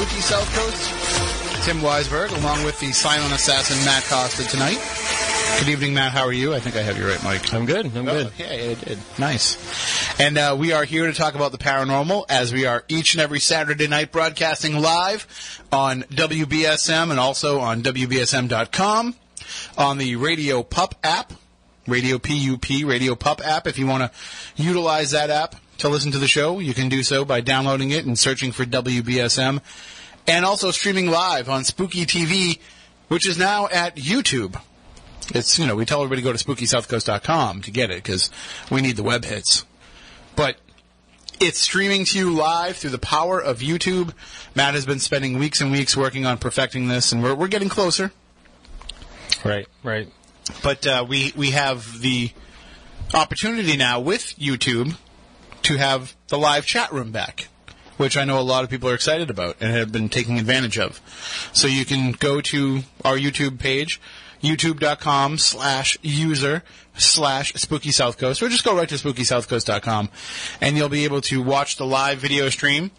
evening and Spooky South Coast. Tim Weisberg along with the silent assassin Matt Costa tonight. Good evening, Matt. How are you? I think I have you right, Mike. I'm good. I'm good. Oh, yeah, it did. Nice. And uh, we are here to talk about the paranormal, as we are each and every Saturday night broadcasting live on WBSM and also on WBSM.com, on the Radio Pup app, Radio PUP, Radio Pup app. If you want to utilize that app to listen to the show, you can do so by downloading it and searching for WBSM. And also streaming live on Spooky TV, which is now at YouTube. It's, you know, we tell everybody to go to spookysouthcoast.com to get it because we need the web hits. But it's streaming to you live through the power of YouTube. Matt has been spending weeks and weeks working on perfecting this, and we're, we're getting closer. Right, right. But uh, we, we have the opportunity now with YouTube to have the live chat room back, which I know a lot of people are excited about and have been taking advantage of. So you can go to our YouTube page, youtube.com slash user slash spooky south coast, or just go right to spookysouthcoast.com, and you'll be able to watch the live video stream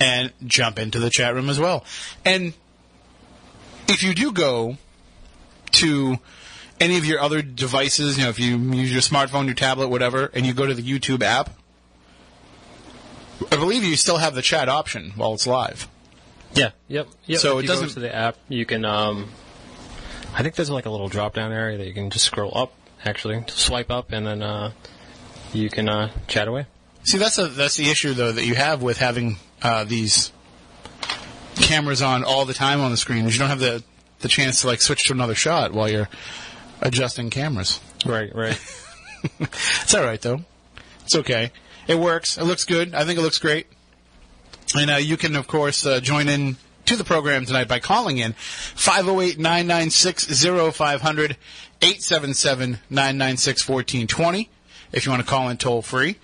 and jump into the chat room as well. And if you do go to any of your other devices, you know, if you use your smartphone, your tablet, whatever, and you go to the YouTube app, I believe you still have the chat option while it's live. Yeah. Yep. Yep. So if it you doesn't- Go to the app. You can. Um, I think there's like a little drop down area that you can just scroll up. Actually, swipe up, and then uh, you can uh, chat away. See, that's a, that's the issue though that you have with having uh, these cameras on all the time on the screen. Is you don't have the the chance to like switch to another shot while you're adjusting cameras. Right. Right. It's all right though. It's okay. It works. It looks good. I think it looks great. And uh, you can, of course, uh, join in to the program tonight by calling in 508-996-0500, 877-996-1420 if you want to call in toll free.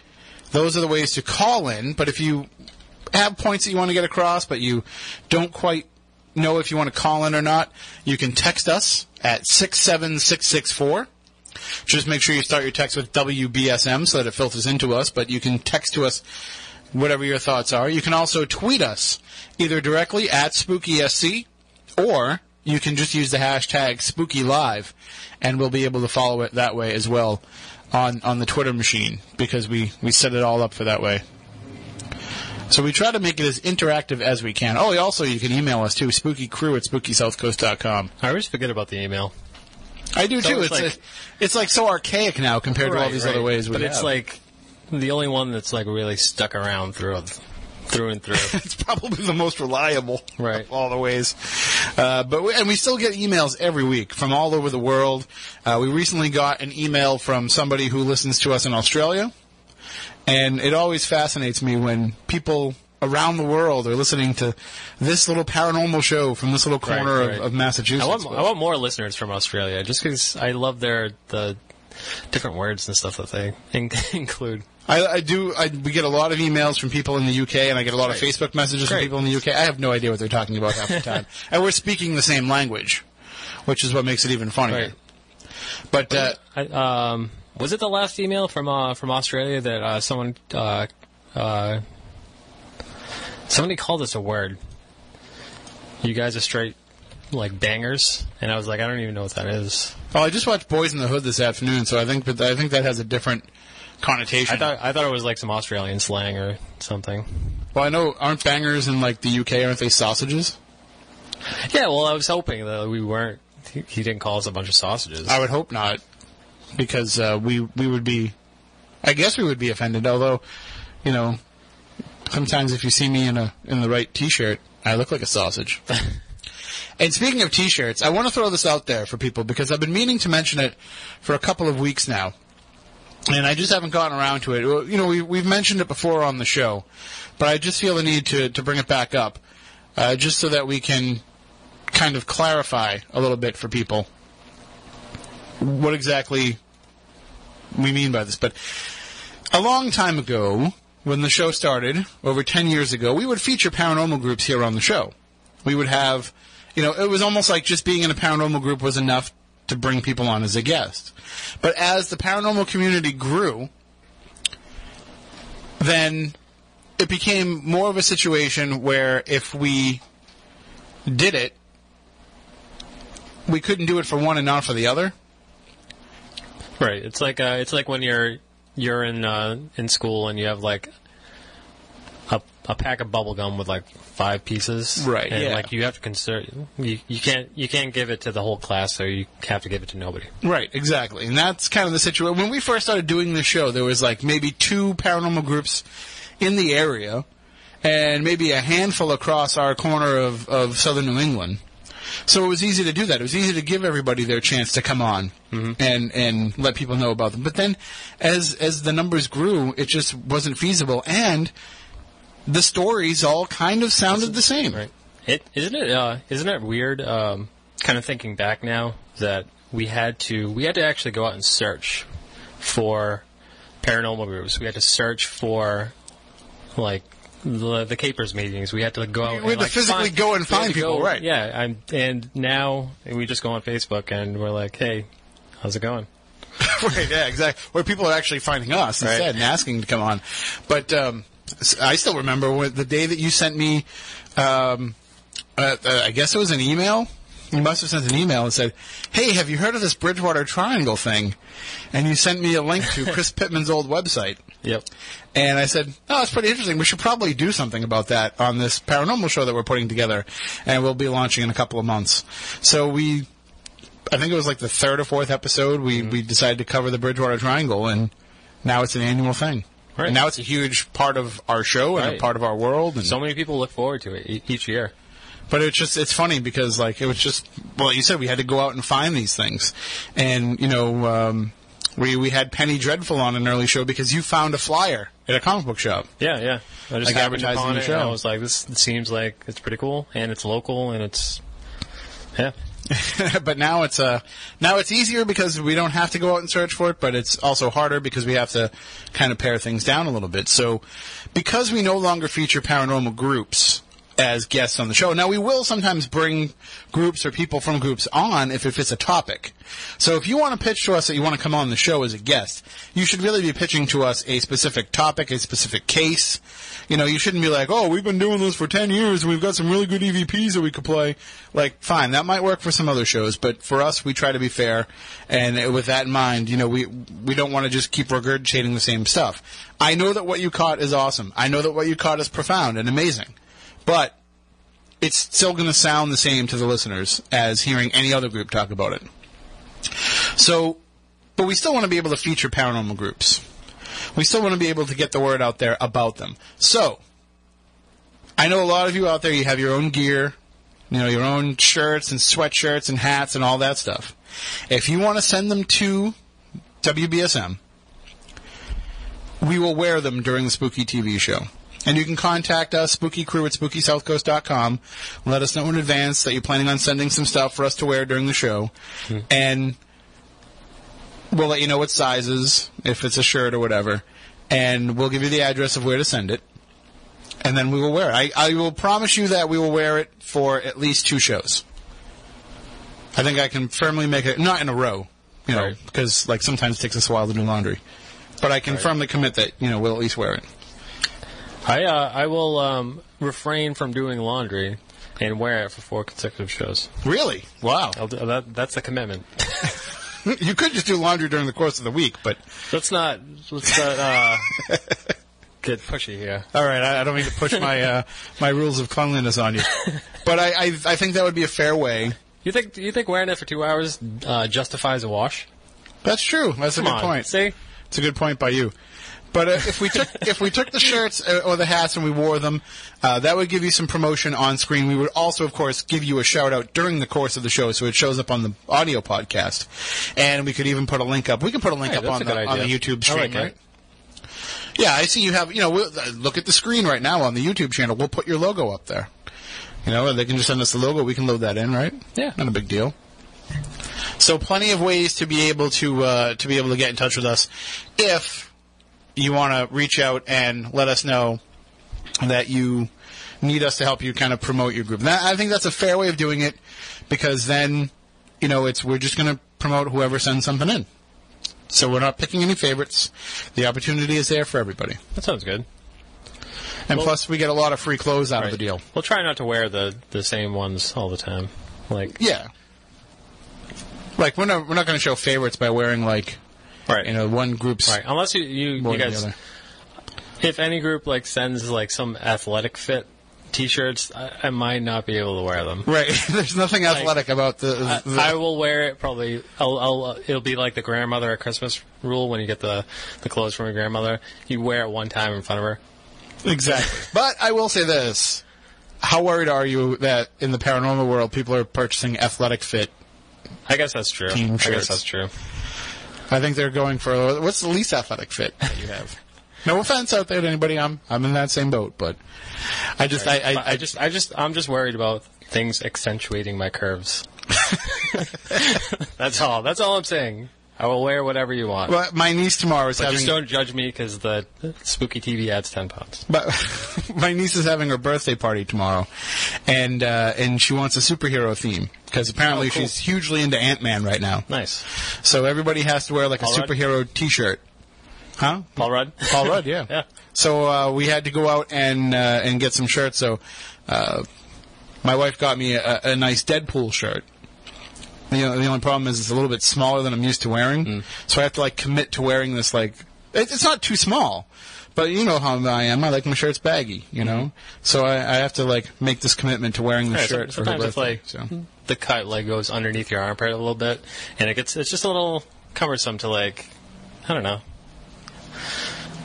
Those are the ways to call in, but if you have points that you want to get across, but you don't quite know if you want to call in or not, you can text us at 67664. Just make sure you start your text with WBSM so that it filters into us, but you can text to us whatever your thoughts are. You can also tweet us either directly at SpookySC or you can just use the hashtag SpookyLive and we'll be able to follow it that way as well on, on the Twitter machine because we, we set it all up for that way. So we try to make it as interactive as we can. Oh, also you can email us too, spookycrew at spookysouthcoast.com. I always forget about the email. I do So too. it's It's like- like, it's like so archaic now compared to all these right. other ways we But it's like the only one that's like really stuck around through through and through. it's probably the most reliable Right. of all the ways. Uh, but we, and we still get emails every week from all over the world. Uh, we recently got an email from somebody who listens to us in Australia, and it always fascinates me when people around the world are listening to this little paranormal show from this little corner right. Of, of Massachusetts. I want I want more listeners from Australia just because I love their the different words and stuff that they in- include. I, I do. I, we get a lot of emails from people in the UK, and I get a lot of Facebook messages from people in the UK. I have no idea what they're talking about half the time, and we're speaking the same language, which is what makes it even funnier. Right. But uh, I, um, was it the last email from uh, from Australia that uh, someone uh, uh, somebody called us a word? You guys are straight like bangers, and I was like, I don't even know what that is. oh, I just watched Boys in the Hood this afternoon, so I think that I think that has a different connotation. I thought I thought it was like some Australian slang or something. well, I know aren't bangers in like the UK aren't they sausages? Yeah, well, I was hoping that we weren't. He, he didn't call us a bunch of sausages. I would hope not, because uh, we we would be, I guess we would be offended. Although, you know, sometimes if you see me in a in the right T-shirt, I look like a sausage. and speaking of T-shirts, I want to throw this out there for people because I've been meaning to mention it for a couple of weeks now, and I just haven't gotten around to it. You know, we we've mentioned it before on the show, but I just feel the need to to bring it back up, uh, just so that we can kind of clarify a little bit for people what exactly we mean by this. But a long time ago, when the show started, over 10 years ago, we would feature paranormal groups here on the show. We would have, you know, it was almost like just being in a paranormal group was enough to bring people on as a guest. But as the paranormal community grew, then it became more of a situation where if we did it, we couldn't do it for one and not for the other. Right. It's like uh, it's like when you're you're in uh, in school and you have like a pack of bubble gum with like five pieces. Right, And yeah. like you have to consider you, you can't you can't give it to the whole class, so you have to give it to nobody. Right, exactly. And that's kind of the situation. When we first started doing the show, there was like maybe two paranormal groups in the area and maybe a handful across our corner of, of southern New England. So it was easy to do that. It was easy to give everybody their chance to come on mm-hmm. and, and let people know about them. But then as, as the numbers grew, it just wasn't feasible. And the stories all kind of sounded the same. Right. It isn't it uh, isn't it weird? Um, kind of thinking back now that we had to we had to actually go out and search for paranormal groups. We had to search for like the, the capers meetings. We had to go out. And we and, had to like, physically find- go and find people, go- right. Yeah, I'm, and now we just go on Facebook and we're like, hey, how's it going? right, yeah, exactly. Where people are actually finding us Right. instead and asking to come on. But um, I still remember when, the day that you sent me, um, uh, uh, I guess it was an email. You must have sent an email and said, "Hey, have you heard of this Bridgewater Triangle thing?" And you sent me a link to Chris Pittman's old website. Yep. And I said, "Oh, it's pretty interesting. We should probably do something about that on this paranormal show that we're putting together, and we'll be launching in a couple of months." So we, I think it was like the third or fourth episode. We we decided to cover the Bridgewater Triangle, and now it's an annual thing. Right. And now it's a huge part of our show and a part of our world. And, So many people look forward to it each year. but it's just it's funny because like it was just well you said we had to go out and find these things, and you know. Um, we, we had Penny Dreadful on an early show because you found a flyer at a comic book shop. Yeah, yeah. I just Like advertising the it, show. I was like, this seems like it's pretty cool, and it's local, and it's yeah. but now it's uh now it's easier because we don't have to go out and search for it, but it's also harder because we have to kind of pare things down a little bit. So because we no longer feature paranormal groups as guests on the show. Now we will sometimes bring groups or people from groups on if it fits a topic. So if you want to pitch to us that you want to come on the show as a guest, you should really be pitching to us a specific topic, a specific case. You know, you shouldn't be like, oh, we've been doing this for 10 years and we've got some really good EVPs that we could play. Like, fine, that might work for some other shows, but for us, we try to be fair. And with that in mind, you know, we, we don't want to just keep regurgitating the same stuff. I know that what you caught is awesome. I know that what you caught is profound and amazing. But it's still going to sound the same to the listeners as hearing any other group talk about it. So, but we still want to be able to feature paranormal groups. We still want to be able to get the word out there about them. So, I know a lot of you out there, you have your own gear, you know, your own shirts and sweatshirts and hats and all that stuff. If you want to send them to WBSM, we will wear them during the Spooky TV show. And you can contact us, Spooky Crew at SpookySouthCoast.com. Let us know in advance that you're planning on sending some stuff for us to wear during the show. Hmm. And we'll let you know what sizes, if it's a shirt or whatever. And we'll give you the address of where to send it. And then we will wear it. I, I will promise you that we will wear it for at least two shows. I think I can firmly make it, not in a row, you know, Right. because like sometimes it takes us a while to do laundry. But I can firmly commit that, you know, we'll at least wear it. I uh, I will um, refrain from doing laundry and wear it for four consecutive shows. Really? Wow. Do, that, that's the commitment. you could just do laundry during the course of the week, but let's not let's not uh, get pushy here. all right, I, I don't mean to push my uh, my rules of cleanliness on you, but I, I I think that would be a fair way. You think you think wearing it for two hours uh, justifies a wash? That's true. That's a good on, point. See, It's a good point by you. But uh, if we took if we took the shirts uh, or the hats and we wore them, uh, that would give you some promotion on screen. We would also, of course, give you a shout out during the course of the show, so it shows up on the audio podcast, and we could even put a link up. We can put a link Hey, up on the, on the. YouTube stream, like right? Yeah, I see you have. You know, we'll, uh, look at the screen right now on the YouTube channel. We'll put your logo up there. You know, they can just send us the logo. We can load that in, right? Yeah. not a big deal. So, plenty of ways to be able to uh, to be able to get in touch with us if you want to reach out and let us know that you need us to help you kind of promote your group. That, I think that's a fair way of doing it because then, you know, it's we're just going to promote whoever sends something in. So we're not picking any favorites. The opportunity is there for everybody. that sounds good. And Well- plus, we get a lot of free clothes out of the deal. We'll try not to wear the the same ones all the time. Like Yeah. Like we're not we're not going to show favorites by wearing like right, you know one group's right. Unless you you, you guys, if any group like sends like some athletic fit T-shirts, I, I might not be able to wear them. Right. There's nothing athletic about the. the I will wear it probably. I'll, I'll, it'll be like the grandmother at Christmas rule when you get the, the clothes from your grandmother. You wear it one time in front of her. exactly. but I will say this: How worried are you that in the paranormal world, people are purchasing athletic fit? I guess that's true. Team I shirts. guess that's true. I think they're going for what's the least athletic fit that you have. No offense out there to anybody. I'm I'm in that same boat, but I just I, I, But I just, I just, I'm just worried about things accentuating my curves. that's all. That's all I'm saying. I will wear whatever you want. well, my niece tomorrow is but having. just don't judge me because the spooky TV adds ten pounds. But my niece is having her birthday party tomorrow, and uh, and she wants a superhero theme because apparently Oh, cool. she's hugely into Ant Man right now. Nice. So everybody has to wear like a Paul Rudd? superhero T-shirt, huh? Paul Rudd. Paul Rudd, yeah. Yeah. So uh, we had to go out and uh, and get some shirts. So uh, my wife got me a, a nice Deadpool shirt. The, the only problem is it's a little bit smaller than I'm used to wearing, Hmm. so I have to like commit to wearing this. Like it, it's not too small, but you know how I am. I like my shirts baggy, you know. So I, I have to like make this commitment to wearing the Yeah, shirt for her sometimes it's like so. the cut like goes underneath your armpit a little bit, and it gets it's just a little cumbersome to like I don't know.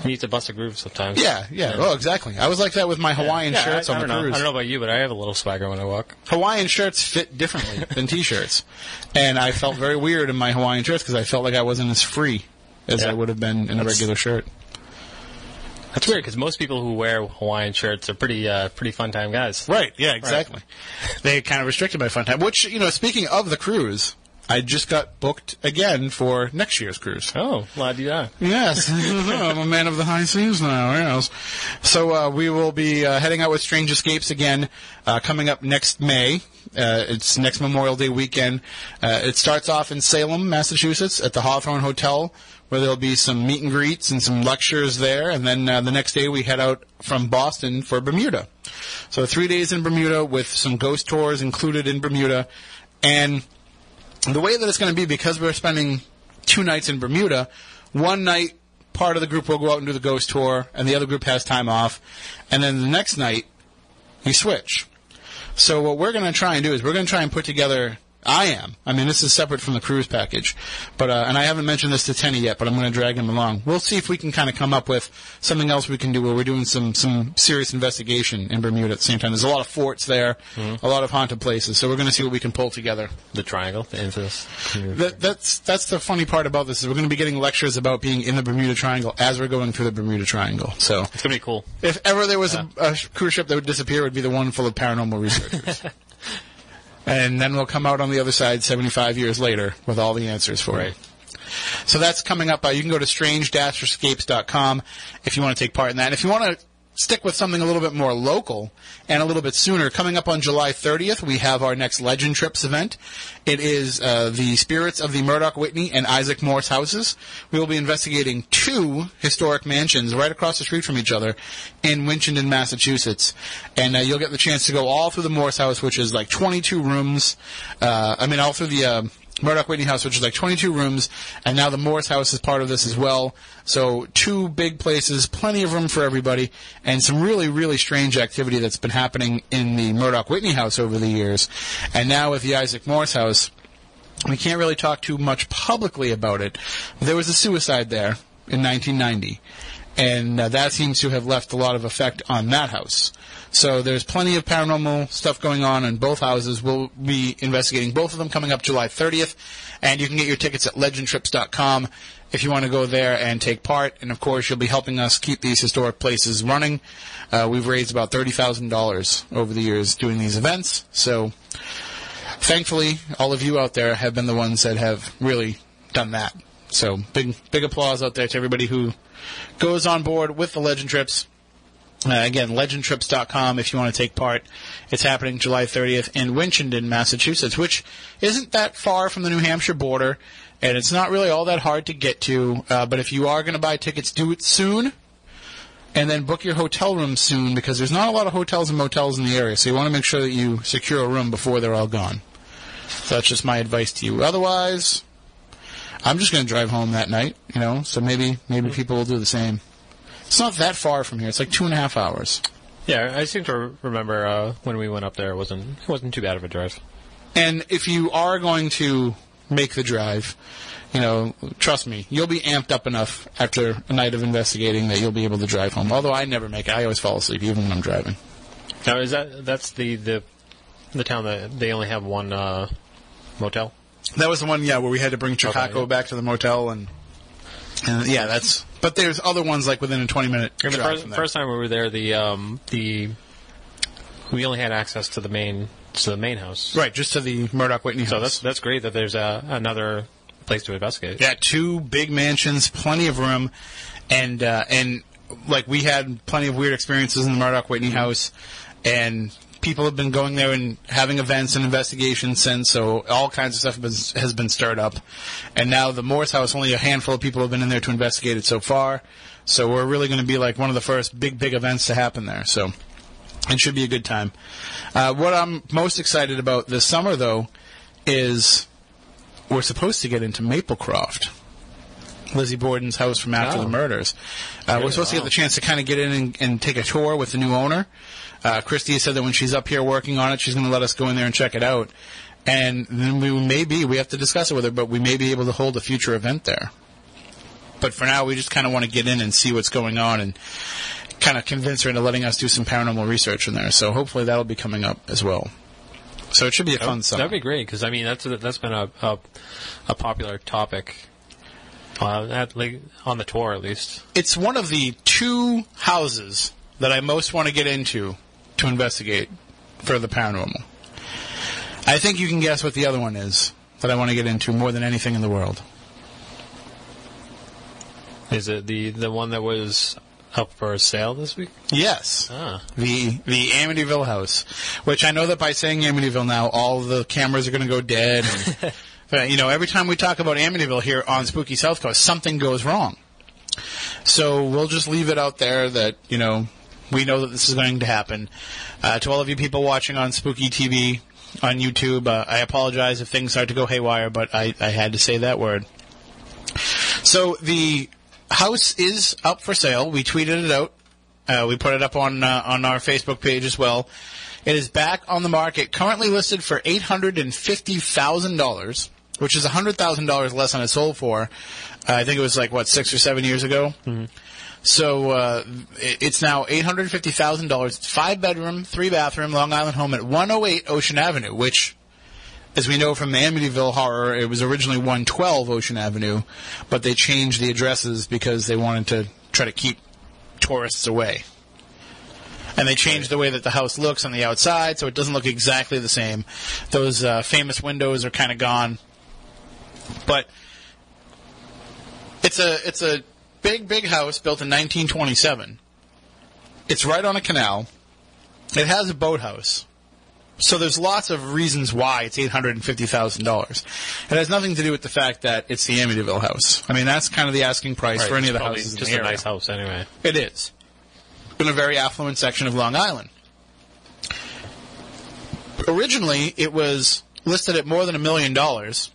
You need to bust a groove sometimes. Yeah, yeah. Oh, exactly. I was like that with my Hawaiian Yeah, shirts I, I on don't the know. cruise. I don't know about you, but I have a little swagger when I walk. Hawaiian shirts fit differently than t-shirts, and I felt very weird in my Hawaiian shirts because I felt like I wasn't as free as Yeah. I would have been in a That's- regular shirt. That's weird because most people who wear Hawaiian shirts are pretty uh, pretty fun time guys. Right. Yeah. Exactly. They kind of restricted my fun time. Which you know, speaking of the cruise, I just got booked again for next year's cruise. Oh, la di da. Yes, I'm a man of the high seas now. Yes. So uh, we will be uh, heading out with Strange Escapes again, uh, coming up next May. Uh, it's next Memorial Day weekend. Uh, it starts off in Salem, Massachusetts, at the Hawthorne Hotel, where there'll be some meet and greets and some lectures there. And then uh, the next day we head out from Boston for Bermuda. So three days in Bermuda with some ghost tours included in Bermuda, and the way that it's going to be because we're spending two nights in Bermuda, one night part of the group will go out and do the ghost tour, and the other group has time off, and then the next night you switch. So what we're going to try and do is we're going to try and put together. I am. I mean, this is separate from the cruise package, but uh, and I haven't mentioned this to Tenny yet, but I'm going to drag him along. We'll see if we can kind of come up with something else we can do where we're doing some some serious investigation in Bermuda at the same time. There's a lot of forts there, a lot of haunted places, so we're going to see what we can pull together. The triangle, the infamous. That, that's that's the funny part about this is we're going to be getting lectures about being in the Bermuda Triangle as we're going through the Bermuda Triangle. So It's gonna be cool. if ever there was a, a cruise ship that would disappear, it would be the one full of paranormal researchers. and then we'll come out on the other side 75 years later with all the answers for Right. it. So that's coming up. Uh, you can go to strange-escapes.com if you want to take part in that. And if you want to stick with something a little bit more local and a little bit sooner, coming up on July 30th, we have our next Legend Trips event. It is uh, the spirits of the Murdock Whitney and Isaac Morse houses. We will be investigating two historic mansions right across the street from each other in Winchendon, Massachusetts. And uh, you'll get the chance to go all through the Morse house, which is like 22 rooms. Uh, I mean, all through the... Murdock Whitney House, which is like 22 rooms, and now the Morse House is part of this as well. So two big places, plenty of room for everybody, and some really, really strange activity that's been happening in the Murdock Whitney House over the years. And now with the Isaac Morse House, we can't really talk too much publicly about it. There was a suicide there in 1990, and uh, that seems to have left a lot of effect on that house. So there's plenty of paranormal stuff going on in both houses. We'll be investigating both of them coming up July 30th, and you can get your tickets at legendtrips.com if you want to go there and take part. And of course, you'll be helping us keep these historic places running. Uh, we've raised about $30,000 over the years doing these events. So thankfully, all of you out there have been the ones that have really done that. So big, big applause out there to everybody who goes on board with the Legend Trips. Uh, again, legendtrips.com if you want to take part. It's happening July 30th in Winchendon, Massachusetts, which isn't that far from the New Hampshire border, and it's not really all that hard to get to. Uh, but if you are going to buy tickets, do it soon and then book your hotel room soon because there's not a lot of hotels and motels in the area. So you want to make sure that you secure a room before they're all gone. So that's just my advice to you. Otherwise, I'm just going to drive home that night. You know, so maybe maybe people will do the same. It's not that far from here. It's like two and a half hours. Yeah, I seem to remember uh, when we went up there, it wasn't it wasn't too bad of a drive. And if you are going to make the drive, you know, trust me, you'll be amped up enough after a night of investigating that you'll be able to drive home. Although I never make it, I always fall asleep even when I'm driving. Now, is that that's the the the town that they only have one uh, motel? That was the one, yeah, where we had to bring Chicago yeah. back to the motel, and, and yeah, that's. But there's other ones like within a 20 minute drive The first, from there. first time we were there, the um, the we only had access to the main to the main house. right, just to the Murdock Whitney So house. that's that's great that there's a, another place to investigate. Yeah, two big mansions, plenty of room, and uh, and like we had plenty of weird experiences in the Murdock Whitney house, and people have been going there and having events and investigations since. So all kinds of stuff has been, has been stirred up, and now the Morse house, only a handful of people have been in there to investigate it so far. So we're really going to be like one of the first big big events to happen there. So it should be a good time. Uh, what I'm most excited about this summer, though, is we're supposed to get into Maplecroft. Lizzie Borden's house from after Oh. the murders. Uh, we're supposed to get the chance to kind of get in and, and take a tour with the new owner. Uh, Christy said that when she's up here working on it, she's going to let us go in there and check it out. And then we may be, we have to discuss it with her, but we may be able to hold a future event there. But for now, we just kind of want to get in and see what's going on and kind of convince her into letting us do some paranormal research in there. So hopefully that'll be coming up as well. So it should be a fun summer. That'd be great because I mean that's that's been a a, a popular topic. Uh, at, like, on the tour, at least. it's one of the two houses that I most want to get into to investigate for the paranormal. I think you can guess what the other one is that I want to get into more than anything in the world. Is it the the one that was up for sale this week? Yes. Ah, The the Amityville house, which I know that by saying Amityville now, all the cameras are going to go dead. And, you know, every time we talk about Amityville here on Spooky South Coast, something goes wrong. So we'll just leave it out there that you know we know that this is going to happen. Uh, to all of you people watching on Spooky TV on YouTube, uh, I apologize if things start to go haywire, but I, I had to say that word. So the house is up for sale. We tweeted it out. Uh, we put it up on uh, on our Facebook page as well. It is back on the market, currently listed for eight hundred and fifty thousand dollars, which is hundred thousand dollars less than it sold for. Uh, I think it was like what six or seven years ago. So uh, it's now eight hundred fifty thousand dollars. Five bedroom, three bathroom, Long Island home at one hundred eight Ocean Avenue, which as we know from the Amityville horror, it was originally 112 Ocean Avenue, but they changed the addresses because they wanted to try to keep tourists away. And they changed the way that the house looks on the outside, so it doesn't look exactly the same. Those uh, famous windows are kind of gone, but it's a it's a big big house built in 1927. It's right on a canal. It has a boathouse. So there's lots of reasons why it's eight hundred and fifty thousand dollars. It has nothing to do with the fact that it's the Amityville house. I mean, that's kind of the asking price right, for any it's of the probably houses in just the a area. nice house anyway. It is in a very affluent section of Long Island. Originally, it was listed at more than a million dollars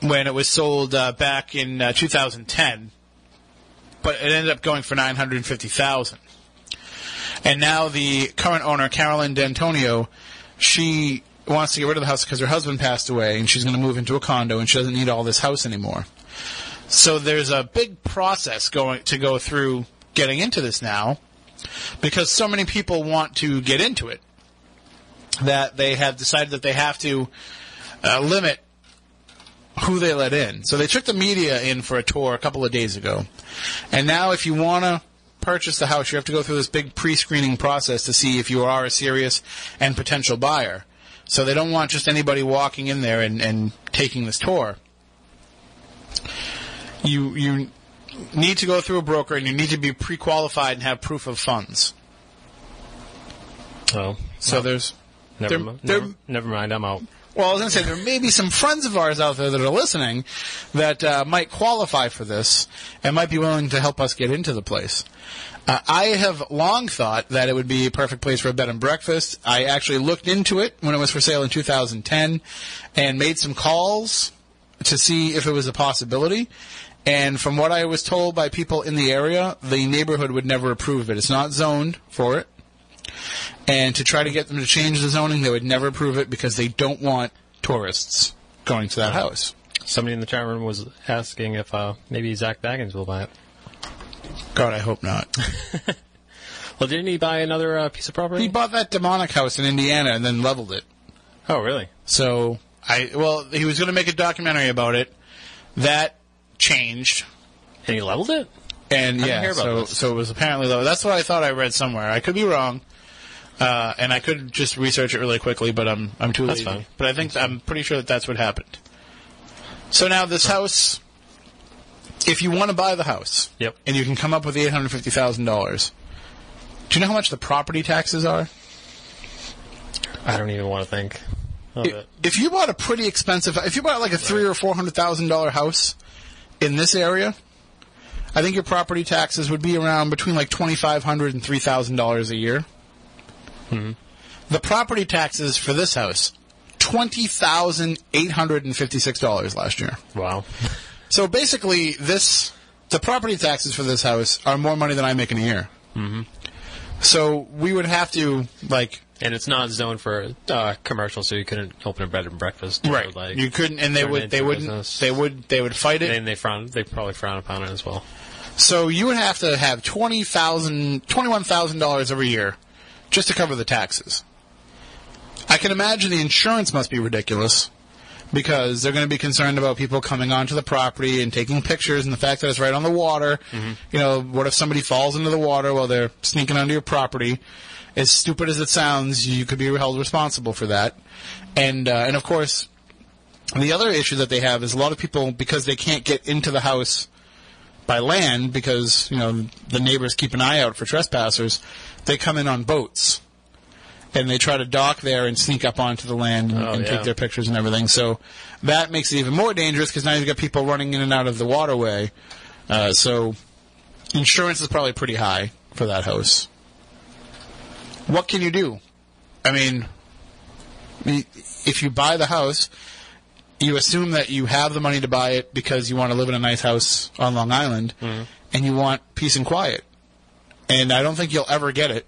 when it was sold uh, back in uh, 2010, but it ended up going for nine hundred fifty thousand. And now the current owner, Carolyn D'Antonio, she wants to get rid of the house because her husband passed away, and she's going to move into a condo, and she doesn't need all this house anymore. So there's a big process going to go through getting into this now, because so many people want to get into it that they have decided that they have to uh, limit who they let in. So they took the media in for a tour a couple of days ago, and now if you want to purchase the house, you have to go through this big pre-screening process to see if you are a serious and potential buyer. So they don't want just anybody walking in there and, and taking this tour. You you need to go through a broker and you need to be pre-qualified and have proof of funds. Oh, So there's never, mi- never, never mind. I'm out. Well, I was going to say there may be some friends of ours out there that are listening that uh, might qualify for this and might be willing to help us get into the place. Uh, I have long thought that it would be a perfect place for a bed and breakfast. I actually looked into it when it was for sale in 2010 and made some calls to see if it was a possibility. And from what I was told by people in the area, the neighborhood would never approve of it. It's not zoned for it. And to try to get them to change the zoning, they would never approve it because they don't want tourists going to that house. Somebody in the chat room was asking if uh, maybe Zak Bagans will buy it. God, I hope not. Well, didn't he buy another uh, piece of property? he bought that demonic house in Indiana and then leveled it. oh, really? So I well, he was going to make a documentary about it. That changed, And he leveled it? and didn't yeah, so this. so it was apparently leveled. That's what I thought I read somewhere. I could be wrong, uh, and I could just research it really quickly, but I'm I'm too That's lazy. fine. But I think I'm pretty sure that that's what happened. So now this house, if you want to buy the house, Yep. and you can come up with eight hundred fifty thousand dollars. Do you know how much the property taxes are? I don't even want to think If- If you bought a pretty expensive, if you bought like a three or four hundred thousand dollar house in this area, I think your property taxes would be around between like twenty five hundred and three thousand dollars a year. The property taxes for this house twenty thousand eight hundred and fifty six dollars last year. Wow. So basically, this the property taxes for this house are more money than I make in a year. Mm-hmm. So we would have to like And it's not zoned for uh, commercial, so you couldn't open a bed and breakfast. or, right. Like, you couldn't, and they would they wouldn't business. they would they would fight it. And they frown. They probably frown upon it as well. So you would have to have twenty thousand, twenty-one thousand dollars every year just to cover the taxes. I can imagine the insurance must be ridiculous because they're going to be concerned about people coming onto the property and taking pictures, and the fact that it's right on the water. You know, what if somebody falls into the water while they're sneaking onto your property? As stupid as it sounds, you could be held responsible for that. And uh, and of course, the other issue that they have is a lot of people because they can't get into the house by land because you know the neighbors keep an eye out for trespassers. They come in on boats, and they try to dock there and sneak up onto the land and, Oh, and yeah. take their pictures and everything. So that makes it even more dangerous because now you've got people running in and out of the waterway. Uh, so insurance is probably pretty high for that house. What can you do? I mean, if you buy the house, you assume that you have the money to buy it because you want to live in a nice house on Long Island and you want peace and quiet. And I don't think you'll ever get it.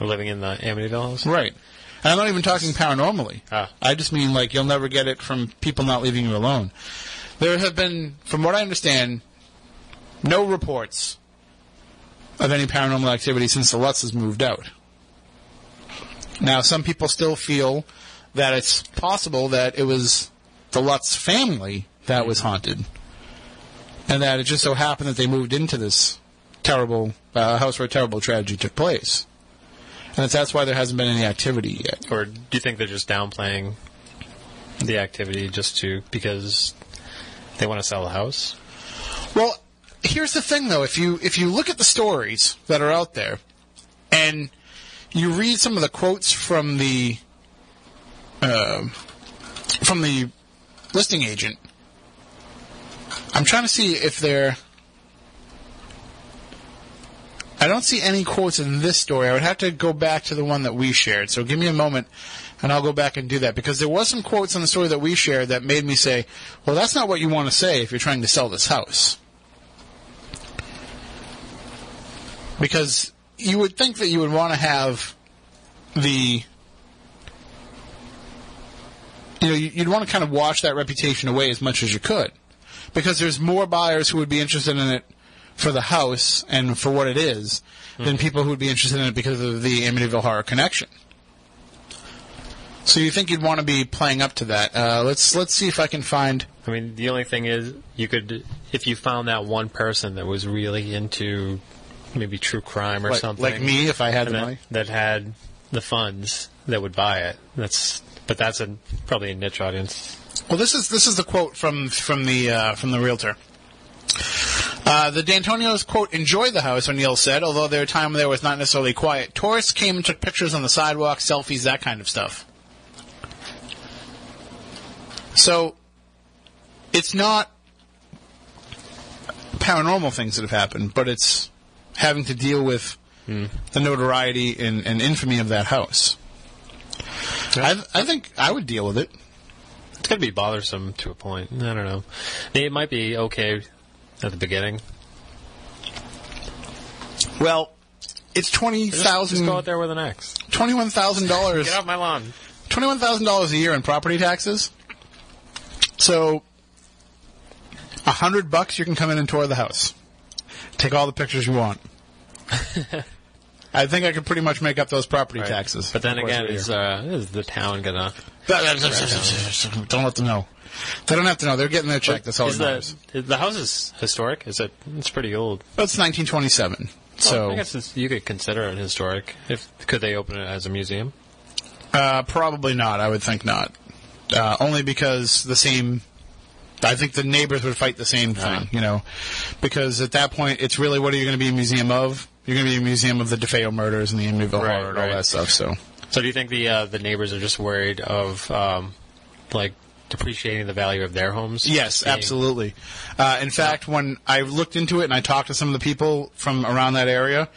Living in the Amityville house. Right. And I'm not even talking paranormally. Ah. I just mean like you'll never get it from people not leaving you alone. There have been, from what I understand, no reports of any paranormal activity since the Lutz has moved out. Now, some people still feel that it's possible that it was the Lutz family that was haunted, and that it just so happened that they moved into this terrible uh, house where a terrible tragedy took place, and that's, that's why there hasn't been any activity yet. Or do you think they're just downplaying the activity just to because they want to sell the house? Well, here's the thing, though. If you if you look at the stories that are out there, and you read some of the quotes from the uh, from the listing agent, I'm trying to see if they're. I don't see any quotes in this story. I would have to go back to the one that we shared. So give me a moment, and I'll go back and do that because there was some quotes in the story that we shared that made me say, "Well, that's not what you want to say if you're trying to sell this house." Because you would think that you would want to have the you know you- you'd want to kind of wash that reputation away as much as you could because there's more buyers who would be interested in it for the house and for what it is than people who would be interested in it because of the Amityville horror connection. So you think you'd want to be playing up to that? Uh, let's let's see if I can find. I mean, the only thing is, you could, if you found that one person that was really into maybe true crime or Like, something, like me, if I had the money. that had the funds that would buy it. That's, but that's a probably a niche audience. Well, this is this is the quote from from the uh, from the realtor. Uh, the D'Antonios quote enjoyed the house. O'Neill said, although their time there was not necessarily quiet. Tourists came and took pictures on the sidewalk, selfies, that kind of stuff. So it's not paranormal things that have happened, but it's having to deal with the notoriety and, and infamy of that house. I, I think I would deal with it. It's going to be bothersome to a point. I don't know. It might be okay at the beginning. Well, it's twenty Just, just thousand, go out there with an axe. twenty-one thousand dollars, Get off my lawn. twenty-one thousand dollars a year in property taxes. So, a hundred bucks, you can come in and tour the house. Take all the pictures you want. I think I could pretty much make up those property Right. taxes. But then again, is, uh, is the town gonna? don't let them know. They don't have to know. They're getting their check. That's all is the the house is historic? Is it? It's pretty old. It's 1927. So I guess you could consider it historic. If could they open it as a museum? Uh, probably not. I would think not. Uh, only because the same. I think the neighbors would fight the same thing, Uh-huh. you know, because at that point, it's really what are you going to be a museum of? You're going to be a museum of the DeFeo murders and the Amityville Right, horror and all that stuff. So, So do you think the uh, the neighbors are just worried of um, like depreciating the value of their homes? yes, Being- absolutely. Uh, in fact, when I looked into it and I talked to some of the people from around that area,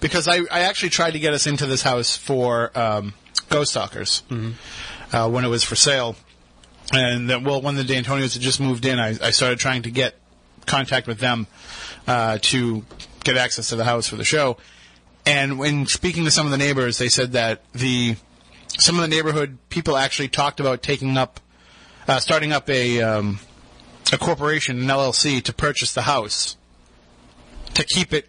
because I, I actually tried to get us into this house for um, Ghost Stalkers uh, when it was for sale. And then, well, when the D'Antonios had just moved in, I, I started trying to get contact with them uh, to get access to the house for the show. And when speaking to some of the neighbors, they said that the some of the neighborhood people actually talked about taking up, uh, starting up a um, a corporation, an LLC, to purchase the house, to keep it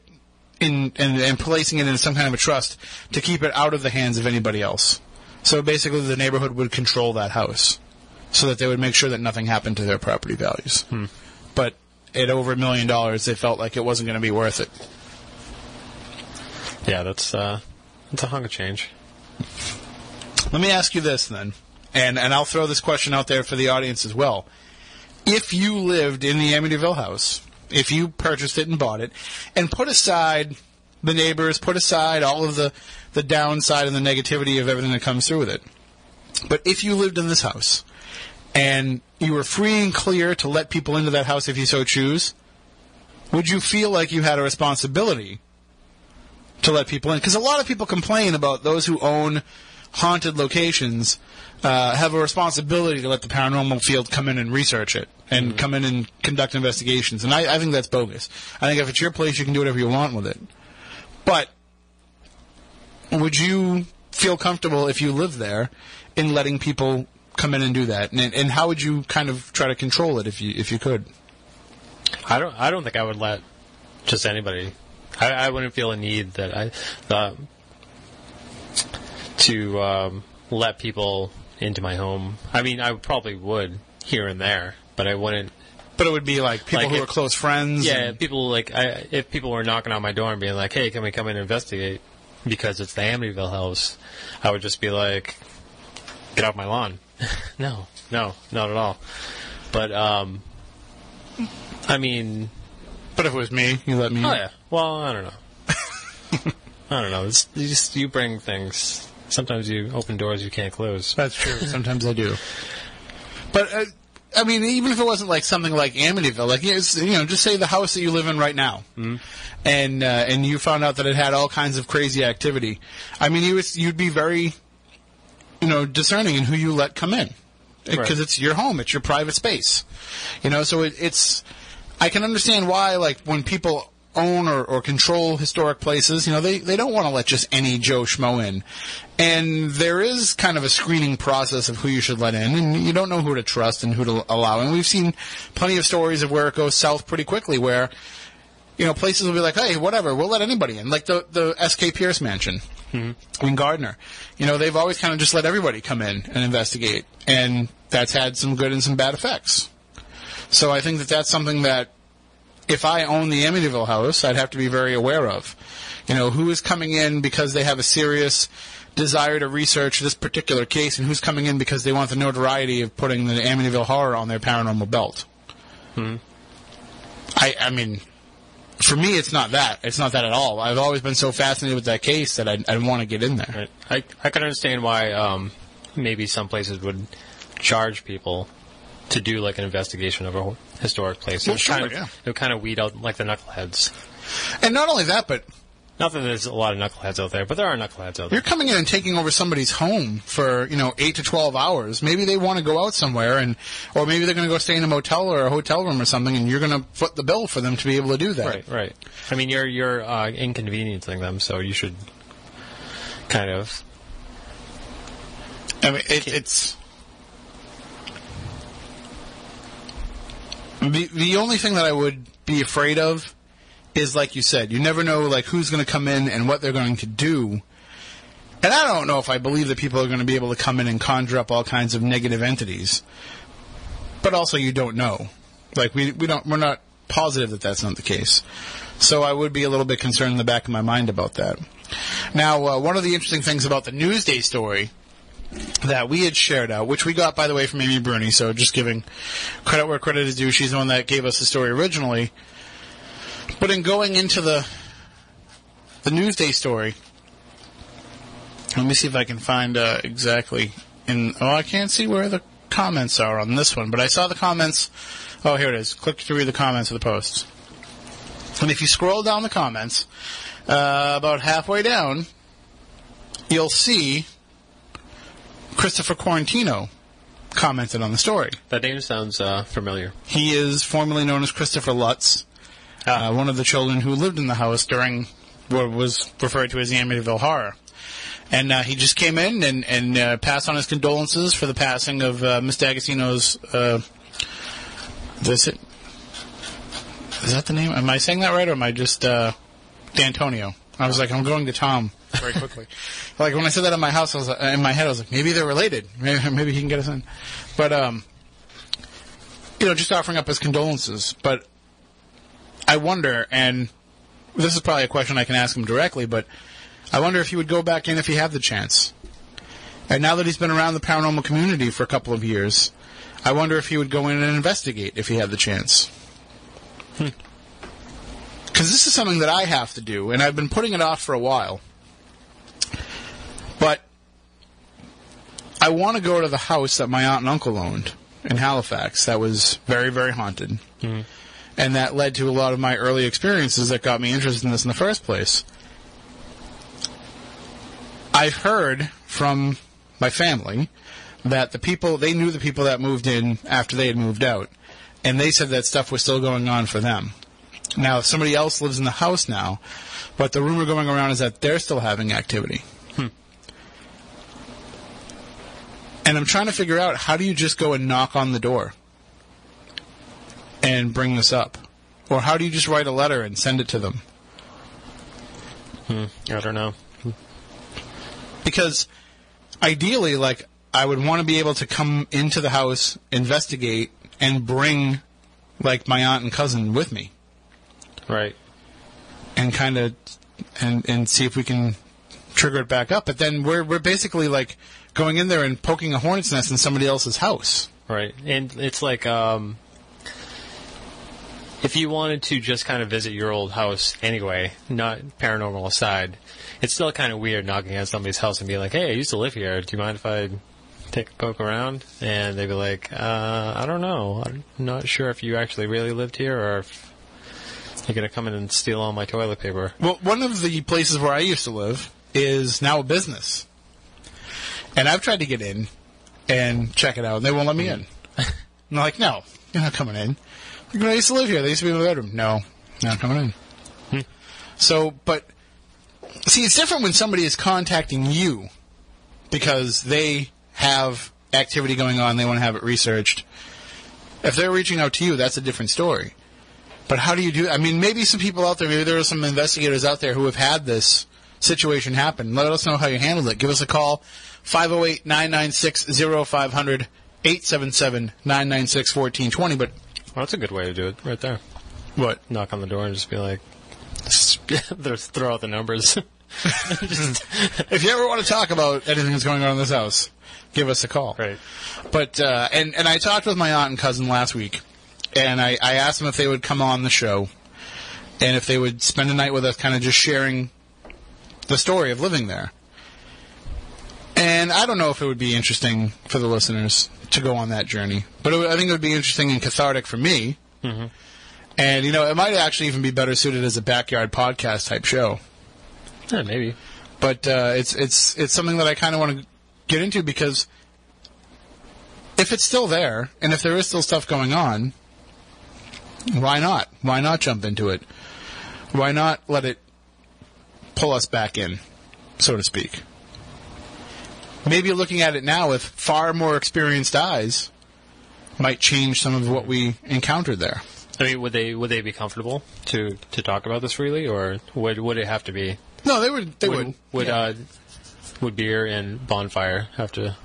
in and, and placing it in some kind of a trust to keep it out of the hands of anybody else. So basically, the neighborhood would control that house, so that they would make sure that nothing happened to their property values. But at over a million dollars, they felt like it wasn't going to be worth it. Yeah, that's uh, that's a hunk of change. Let me ask you this then, and and I'll throw this question out there for the audience as well. If you lived in the Amityville house, if you purchased it and bought it, and put aside the neighbors, put aside all of the the downside and the negativity of everything that comes through with it, but if you lived in this house and you were free and clear to let people into that house if you so choose, would you feel like you had a responsibility to let people in? Because a lot of people complain about those who own haunted locations uh, have a responsibility to let the paranormal field come in and research it and come in and conduct investigations. And I, I think that's bogus. I think if it's your place, you can do whatever you want with it. But would you feel comfortable if you lived there in letting people come in and do that? And, and how would you kind of try to control it if you if you could? I don't. I don't think I would let just anybody. I, I wouldn't feel a need that I uh, to um, let people into my home. I mean, I probably would here and there, but I wouldn't. But it would be like people Like who if- are close friends. Yeah, and- people like I, if people were knocking on my door and being like, "Hey, can we come in and investigate?" Because it's the Amityville house, I would just be like, "Get off my lawn." no, no, not at all. But um, I mean, but if it was me, you let me. Oh yeah. Well, I don't know. I don't know. It's, you just you bring things. Sometimes you open doors you can't close. That's true. Sometimes I do. But uh, I mean, even if it wasn't like something like Amityville, like you know, you know, just say the house that you live in right now, and uh, and you found out that it had all kinds of crazy activity. I mean, you would, you'd be very, you know, discerning in who you let come in because Right. it's your home, it's your private space, you know. So it, it's I can understand why, like when people own or, or control historic places, you know, they, they don't want to let just any Joe Schmo in. And there is kind of a screening process of who you should let in, and you don't know who to trust and who to allow. And we've seen plenty of stories of where it goes south pretty quickly, where, you know, places will be like, hey, whatever, we'll let anybody in. Like the, the S.K. Pierce mansion Mm-hmm. in Gardner. You know, they've always kind of just let everybody come in and investigate. And that's had some good and some bad effects. So I think that that's something that if I own the Amityville house, I'd have to be very aware of. You know, who is coming in because they have a serious desire to research this particular case, and who's coming in because they want the notoriety of putting the Amityville horror on their paranormal belt. Hmm. I, I mean, for me, it's not that. It's not that at all. I've always been so fascinated with that case that I, I want to get in there. I I can understand why um, maybe some places would charge people to do like an investigation of a historic place. It Well, would sure, kind of, yeah. It would kind of weed out like the knuckleheads. And not only that, but Not that there's a lot of knuckleheads out there, but there are knuckleheads out there. you're coming in and taking over somebody's home for you know eight to twelve hours. Maybe they want to go out somewhere, and or maybe they're going to go stay in a motel or a hotel room or something, and you're going to foot the bill for them to be able to do that. Right, right. I mean, you're you're uh, inconveniencing them, so you should kind of I mean, it, it's the the only thing that I would be afraid of is like you said, you never know like who's going to come in and what they're going to do. And I don't know if I believe that people are going to be able to come in and conjure up all kinds of negative entities. But also, you don't know. Like we we don't we're not positive that that's not the case. So I would be a little bit concerned in the back of my mind about that. Now, uh, one of the interesting things about the Newsday story that we had shared out, which we got, by the way, from Amy Bruni. So just giving credit where credit is due. She's the one that gave us the story originally. But in going into the the Newsday story, let me see if I can find uh, exactly. In oh, I can't see where the comments are on this one, but I saw the comments. Oh, here it is. Click to read the comments of the posts. And if you scroll down the comments, uh, about halfway down, you'll see Christopher Quaratino commented on the story. that name sounds uh, familiar. He is formerly known as Christopher Lutz, uh, one of the children who lived in the house during what was referred to as the Amityville Horror. And uh, he just came in and, and uh, passed on his condolences for the passing of uh, Miss D'Agostino's. Uh, is it? Is that the name? Am I saying that right, or am I just uh, D'Antonio? I was like, I'm going to Tom very quickly. like when I said that in my house, I was like, in my head, I was like, maybe they're related. Maybe, maybe he can get us in. But um, you know, just offering up his condolences. But I wonder, and this is probably a question I can ask him directly, but I wonder if he would go back in if he had the chance. And now that he's been around the paranormal community for a couple of years, I wonder if he would go in and investigate if he had the chance. Hmm. Because this is something that I have to do, and I've been putting it off for a while. But I want to go to the house that my aunt and uncle owned in Halifax that was very, very haunted. Hmm. And that led to a lot of my early experiences that got me interested in this in the first place. I've heard from my family that the people, they knew the people that moved in after they had moved out. And they said that stuff was still going on for them. Now, somebody else lives in the house now, but the rumor going around is that they're still having activity. Hmm. And I'm trying to figure out how do you just go and knock on the door and bring this up? Or how do you just write a letter and send it to them? I don't know. Because ideally, like, I would want to be able to come into the house, investigate, and bring, like, my aunt and cousin with me. Right. and kind of and and see if we can trigger it back up. But then we're we're basically like going in there and poking a hornet's nest in somebody else's house. Right. And it's like um if you wanted to just kind of visit your old house anyway, not paranormal aside, it's still kind of weird knocking on somebody's house and being like, "Hey, I used to live here. Do you mind if I take a poke around?" And they'd be like, uh, "I don't know. I'm not sure if you actually really lived here or if you're gonna come in and steal all my toilet paper." Well, one of the places where I used to live is now a business, and I've tried to get in and check it out, and they won't let me in. And they're like, "No, you're not coming in." Like, "No, I used to live here. They used to be in my bedroom." No, not coming in. Hmm. So, but see, it's different when somebody is contacting you because they have activity going on, they want to have it researched. If they're reaching out to you, that's a different story. But how do you do? I mean, maybe some people out there, maybe there are some investigators out there who have had this situation happen. Let us know how you handled it. Give us a call, 508-996-0500, 877-996-1420. But Well, that's a good way to do it, right there. what? Knock on the door and just be like, just throw out the numbers. If you ever want to talk about anything that's going on in this house, give us a call. right. But uh, and and I talked with my aunt and cousin last week, and I, I asked them if they would come on the show, and if they would spend a night with us, kind of just sharing the story of living there. And I don't know if it would be interesting for the listeners to go on that journey, but would, I think it would be interesting and cathartic for me. Mm-hmm. And you know, it might actually even be better suited as a backyard podcast type show. Yeah, maybe. But uh, it's it's it's something that I kind of want to get into because if it's still there and if there is still stuff going on, why not? Why not jump into it? Why not let it pull us back in, so to speak? Maybe looking at it now with far more experienced eyes might change some of what we encountered there. I mean, would they would they be comfortable to to talk about this freely, or would would it have to be? No, they would. They would would. would, yeah. uh, would beer and bonfire have to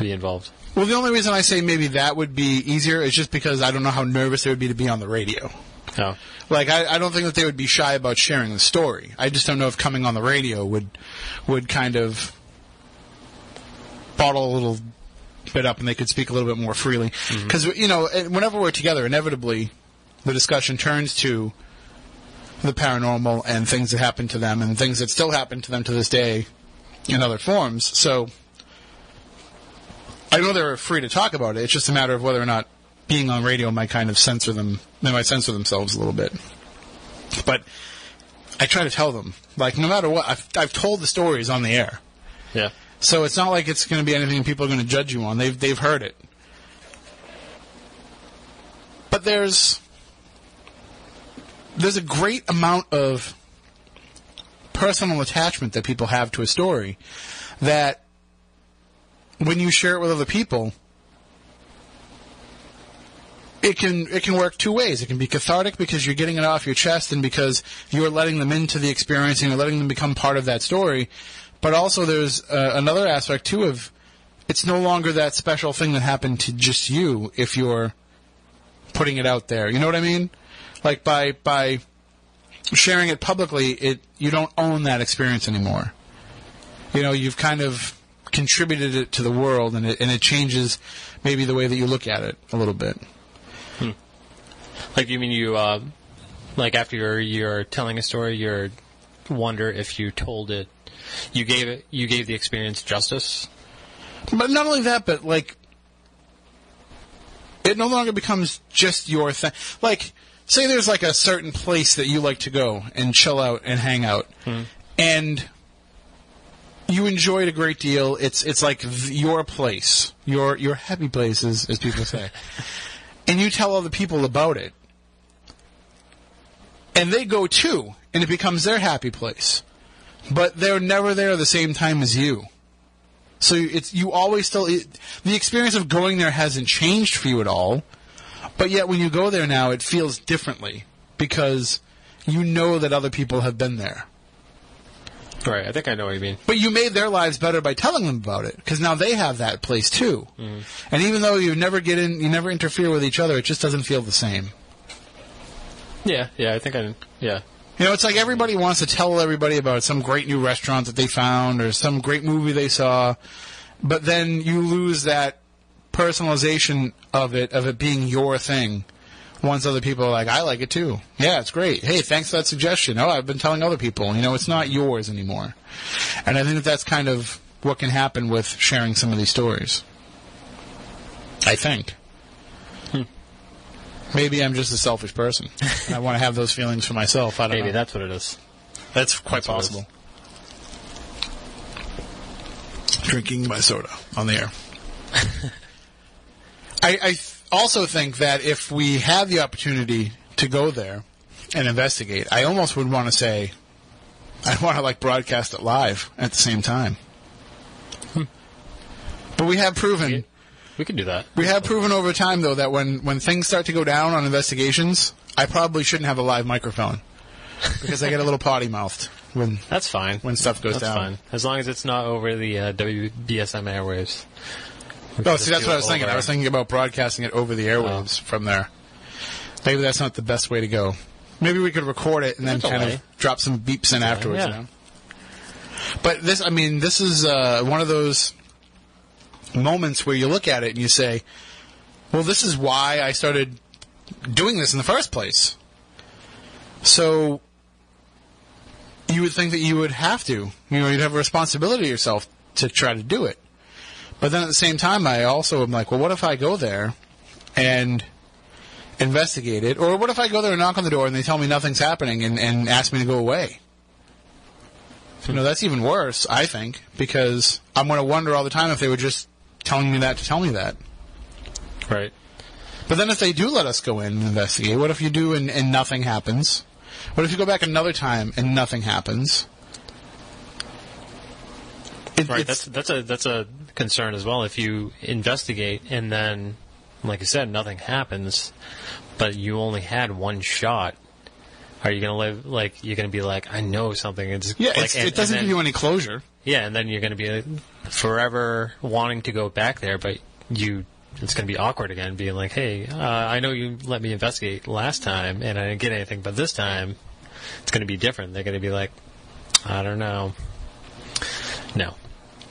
be involved? well, the only reason I say maybe that would be easier is just because I don't know how nervous they would be to be on the radio. Oh, Like I, I don't think that they would be shy about sharing the story. I just don't know if coming on the radio would would kind of bottle a little bit up and they could speak a little bit more freely. Mm-hmm. Because you know, whenever we're together, inevitably the discussion turns to the paranormal and things that happen to them and things that still happen to them to this day in other forms. So I know they're free to talk about it. It's just a matter of whether or not being on radio might kind of censor them. They might censor themselves a little bit. But I try to tell them, like, no matter what, I've, I've told the stories on the air. yeah. So it's not like it's going to be anything people are going to judge you on. They've they've heard it. But there's there's a great amount of personal attachment that people have to a story that when you share it with other people it can it can work two ways. It can be cathartic because you're getting it off your chest and because you're letting them into the experience and you're letting them become part of that story. But also, there's uh, another aspect too of it's no longer that special thing that happened to just you if you're putting it out there. You know what I mean? Like by by sharing it publicly, it you don't own that experience anymore. You know, you've kind of contributed it to the world, and it and it changes maybe the way that you look at it a little bit. Like you mean you uh, like after you're you're telling a story, you wonder if you told it, you gave it, you gave the experience justice. But not only that, but like, it no longer becomes just your thing. Like, say there's like a certain place that you like to go and chill out and hang out, hmm. and you enjoy it a great deal. It's it's like th- your place, your your happy place, as, as people say, and you tell other people about it, and they go too, and it becomes their happy place. But they're never there at the same time as you. So it's you always still it, the experience of going there hasn't changed for you at all, but yet when you go there now, it feels differently because you know that other people have been there. Right. I think I know what you mean. But you made their lives better by telling them about it because now they have that place too. Mm-hmm. And even though you never get in, you never interfere with each other, it just doesn't feel the same. Yeah. Yeah. I think I. Yeah. You know, it's like everybody wants to tell everybody about some great new restaurant that they found or some great movie they saw, but then you lose that personalization of it, of it being your thing. Once other people are like, I like it too. Yeah, it's great. Hey, thanks for that suggestion. Oh, I've been telling other people. You know, it's not yours anymore. And I think that that's kind of what can happen with sharing some of these stories. I think. Maybe I'm just a selfish person. I want to have those feelings for myself. I don't Maybe know. that's what it is. That's quite That's possible. Drinking my soda on the air. I, I th- also think that if we had the opportunity to go there and investigate, I almost would want to say, I'd want to like broadcast it live at the same time. Hmm. But we have proven We could do that. we have proven over time though that when when things start to go down on investigations, I probably shouldn't have a live microphone because I get a little potty mouthed when That's fine. when stuff goes down. That's down. fine. As long as it's not over the uh, WBSM airwaves. Oh, see, that's what I was thinking. over- I was thinking about broadcasting it over the airwaves from there. Maybe that's not the best way to go. Maybe we could record it and then That's a kind way. of drop some beeps in afterwards. yeah. You know? But this, I mean, this is uh, one of those moments where you look at it and you say, "Well, this is why I started doing this in the first place." So you would think that you would have to, you know, you'd have a responsibility to yourself to try to do it. But then at the same time, I also am like, well, what if I go there and investigate it? Or what if I go there and knock on the door and they tell me nothing's happening and, and ask me to go away? You know, that's even worse, I think, because I'm going to wonder all the time if they were just telling me that to tell me that. Right. But then if they do let us go in and investigate, what if you do and, and nothing happens? What if you go back another time and nothing happens? It- Right. That's that's a that's a concern as well. If you investigate and then, like I said, nothing happens, but you only had one shot. Are you gonna live like you're gonna be like I know something? It's yeah, like, it's, and- it doesn't then- give you any closure. Yeah, and then you're going to be forever wanting to go back there, but you it's going to be awkward again, being like, "Hey, uh, I know you let me investigate last time, and I didn't get anything, but this time it's going to be different." They're going to be like, "I don't know." No.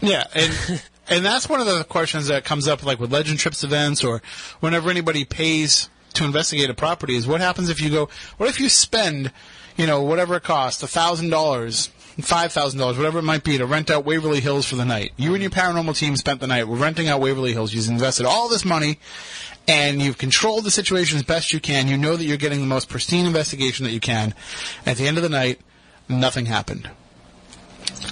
Yeah, and and that's one of the questions that comes up, like with Legend Trips events, or whenever anybody pays to investigate a property, is what happens if you go? What if you spend, you know, whatever it costs, a thousand dollars, five thousand dollars, whatever it might be, to rent out Waverly Hills for the night? You and your paranormal team spent the night. We're renting out Waverly Hills. You've invested all this money. And you've controlled the situation as best you can. You know that you're getting the most pristine investigation that you can. At the end of the night, nothing happened.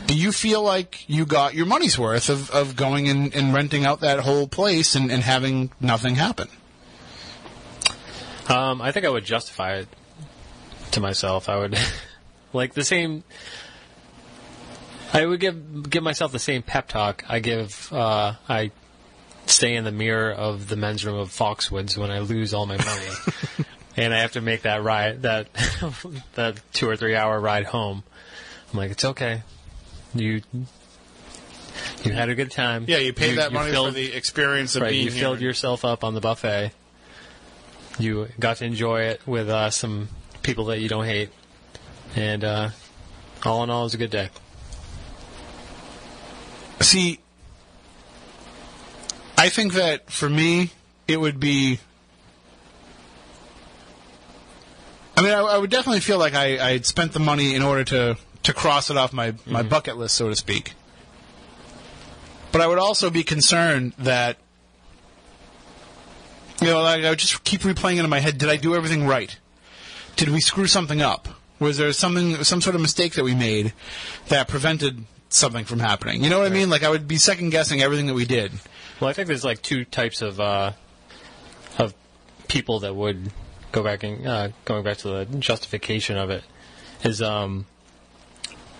Do you feel like you got your money's worth of, of going and, and renting out that whole place and, and having nothing happen? Um, I think I would justify it to myself. I would like the same. I would give give myself the same pep talk I give. Uh, I stay in the mirror of the men's room of Foxwoods when I lose all my money, and I have to make that ride that that two or three hour ride home. I'm like, it's okay. You you had a good time. Yeah, you paid that money for the experience of right, being you here. filled yourself up on the buffet. You got to enjoy it with uh, some people that you don't hate, and uh, all in all, it was a good day. See, I think that for me, it would be. I mean, I, I would definitely feel like I, I had spent the money in order to, to cross it off my, my mm-hmm. bucket list, so to speak. But I would also be concerned that, you know, like I would just keep replaying it in my head. Did I do everything right? Did we screw something up? Was there something, some sort of mistake that we made that prevented something from happening? You know what I mean? Like I would be second guessing everything that we did. Well, I think there's like two types of uh, of people that would go back and uh, going back to the justification of it is um,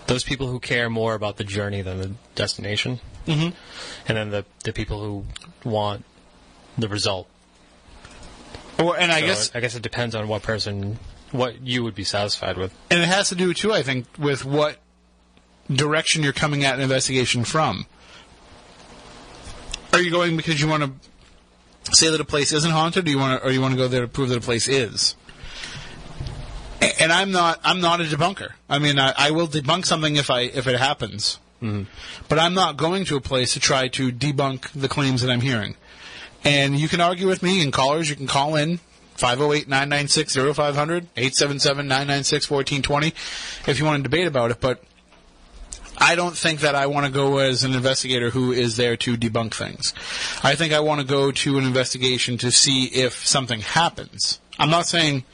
those people who care more about the journey than the destination, mm-hmm. and then the the people who want the result. Or, and I So guess, I guess it depends on what person, what you would be satisfied with. and it has to do too. I think with what direction you're coming at an investigation from. Are you going because you want to say that a place isn't haunted, or you want to, or you want to go there to prove that a place is? And I'm not. I'm not a debunker. I mean, I, I will debunk something if I if it happens, mm-hmm. but I'm not going to a place to try to debunk the claims that I'm hearing. And you can argue with me, and callers, you can call in 508-996-0500, 877-996-1420 if you want to debate about it. But I don't think that I want to go as an investigator who is there to debunk things. I think I want to go to an investigation to see if something happens. I'm not saying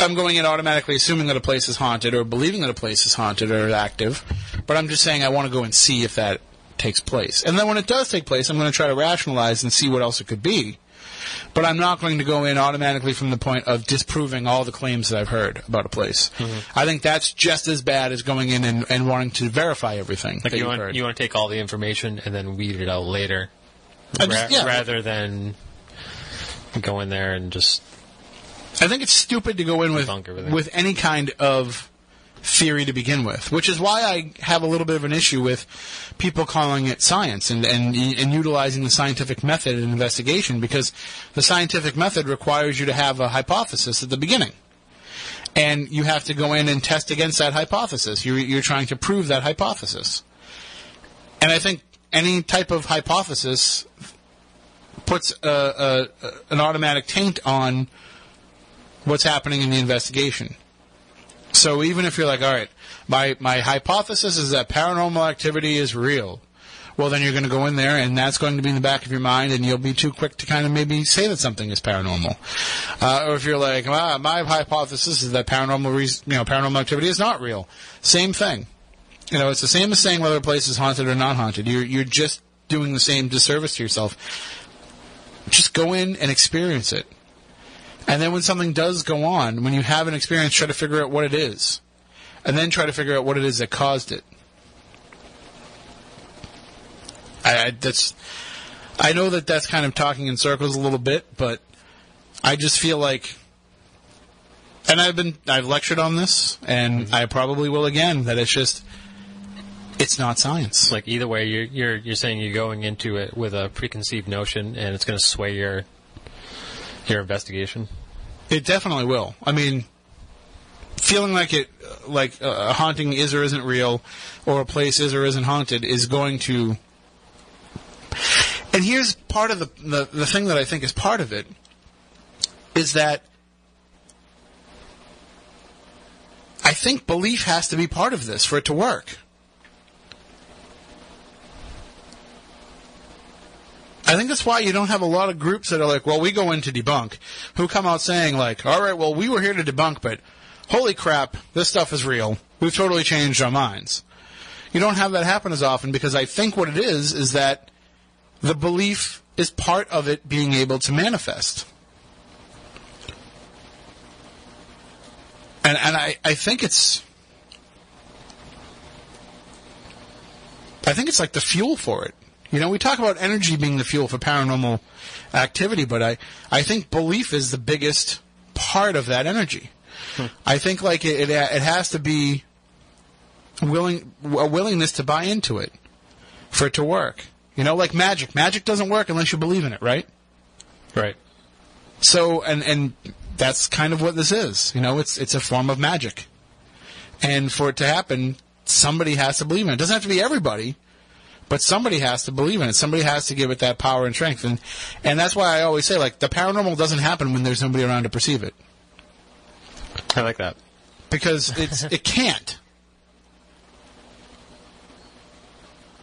I'm going in automatically assuming that a place is haunted or believing that a place is haunted or active, but I'm just saying I want to go and see if that takes place. And then when it does take place, I'm going to try to rationalize and see what else it could be. But I'm not going to go in automatically from the point of disproving all the claims that I've heard about a place. Mm-hmm. I think that's just as bad as going in and, and wanting to verify everything Like that you want you want to take all the information and then weed it out later, I just- yeah. rather than go in there and just I think it's stupid to go in with with any kind of theory to begin with, which is why I have a little bit of an issue with people calling it science and, and, and utilizing the scientific method in investigation because the scientific method requires you to have a hypothesis at the beginning. And you have to go in and test against that hypothesis. You're, you're trying to prove that hypothesis. And I think any type of hypothesis puts a, a, an automatic taint on what's happening in the investigation. So even if you're like, all right, my, my hypothesis is that paranormal activity is real, well, then you're going to go in there, and that's going to be in the back of your mind, and you'll be too quick to kind of maybe say that something is paranormal. Uh, or if you're like, ah, my hypothesis is that paranormal, re- you know, paranormal activity is not real. Same thing. You know, it's the same as saying whether a place is haunted or not haunted. You're you're just doing the same disservice to yourself. Just go in and experience it. And then when something does go on, when you have an experience, try to figure out what it is. And then try to figure out what it is that caused it. I, I that's I know that that's kind of talking in circles a little bit, but I just feel like and I've been I've lectured on this and mm-hmm. I probably will again that it's just it's not science. Like either way, you're you're you're saying you're going into it with a preconceived notion, and it's going to sway your your investigation. It definitely will. I mean, feeling like it, like uh, a haunting is or isn't real, or a place is or isn't haunted, is going to. And here's part of the, the the thing that I think is part of it, is that I think belief has to be part of this for it to work. I think that's why you don't have a lot of groups that are like, well, we go in to debunk, who come out saying like, all right, well, we were here to debunk, but holy crap, this stuff is real. We've totally changed our minds. You don't have that happen as often because I think what it is is that the belief is part of it being able to manifest. And and I, I think it's I think it's like the fuel for it. You know, we talk about energy being the fuel for paranormal activity, but I, I think belief is the biggest part of that energy. Hmm. I think like it, it, it has to be willing a willingness to buy into it for it to work. You know, like magic. Magic doesn't work unless you believe in it, right? Right. So, and and that's kind of what this is. You know, it's it's a form of magic, and for it to happen, somebody has to believe in it. It doesn't have to be everybody, but somebody has to believe in it. Somebody has to give it that power and strength, and and that's why I always say like the paranormal doesn't happen when there's nobody around to perceive it I like that. because it's it can't.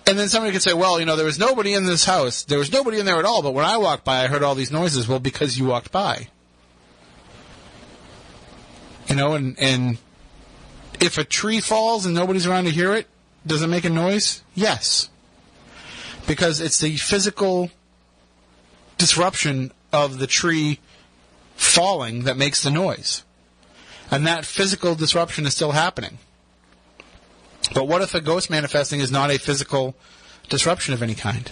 And then somebody could say, well, you know, there was nobody in this house. There was nobody in there at all, but when I walked by, I heard all these noises. Well, because you walked by. You know, and, and if a tree falls and nobody's around to hear it, does it make a noise? Yes. Because it's the physical disruption of the tree falling that makes the noise. And that physical disruption is still happening. But what if a ghost manifesting is not a physical disruption of any kind?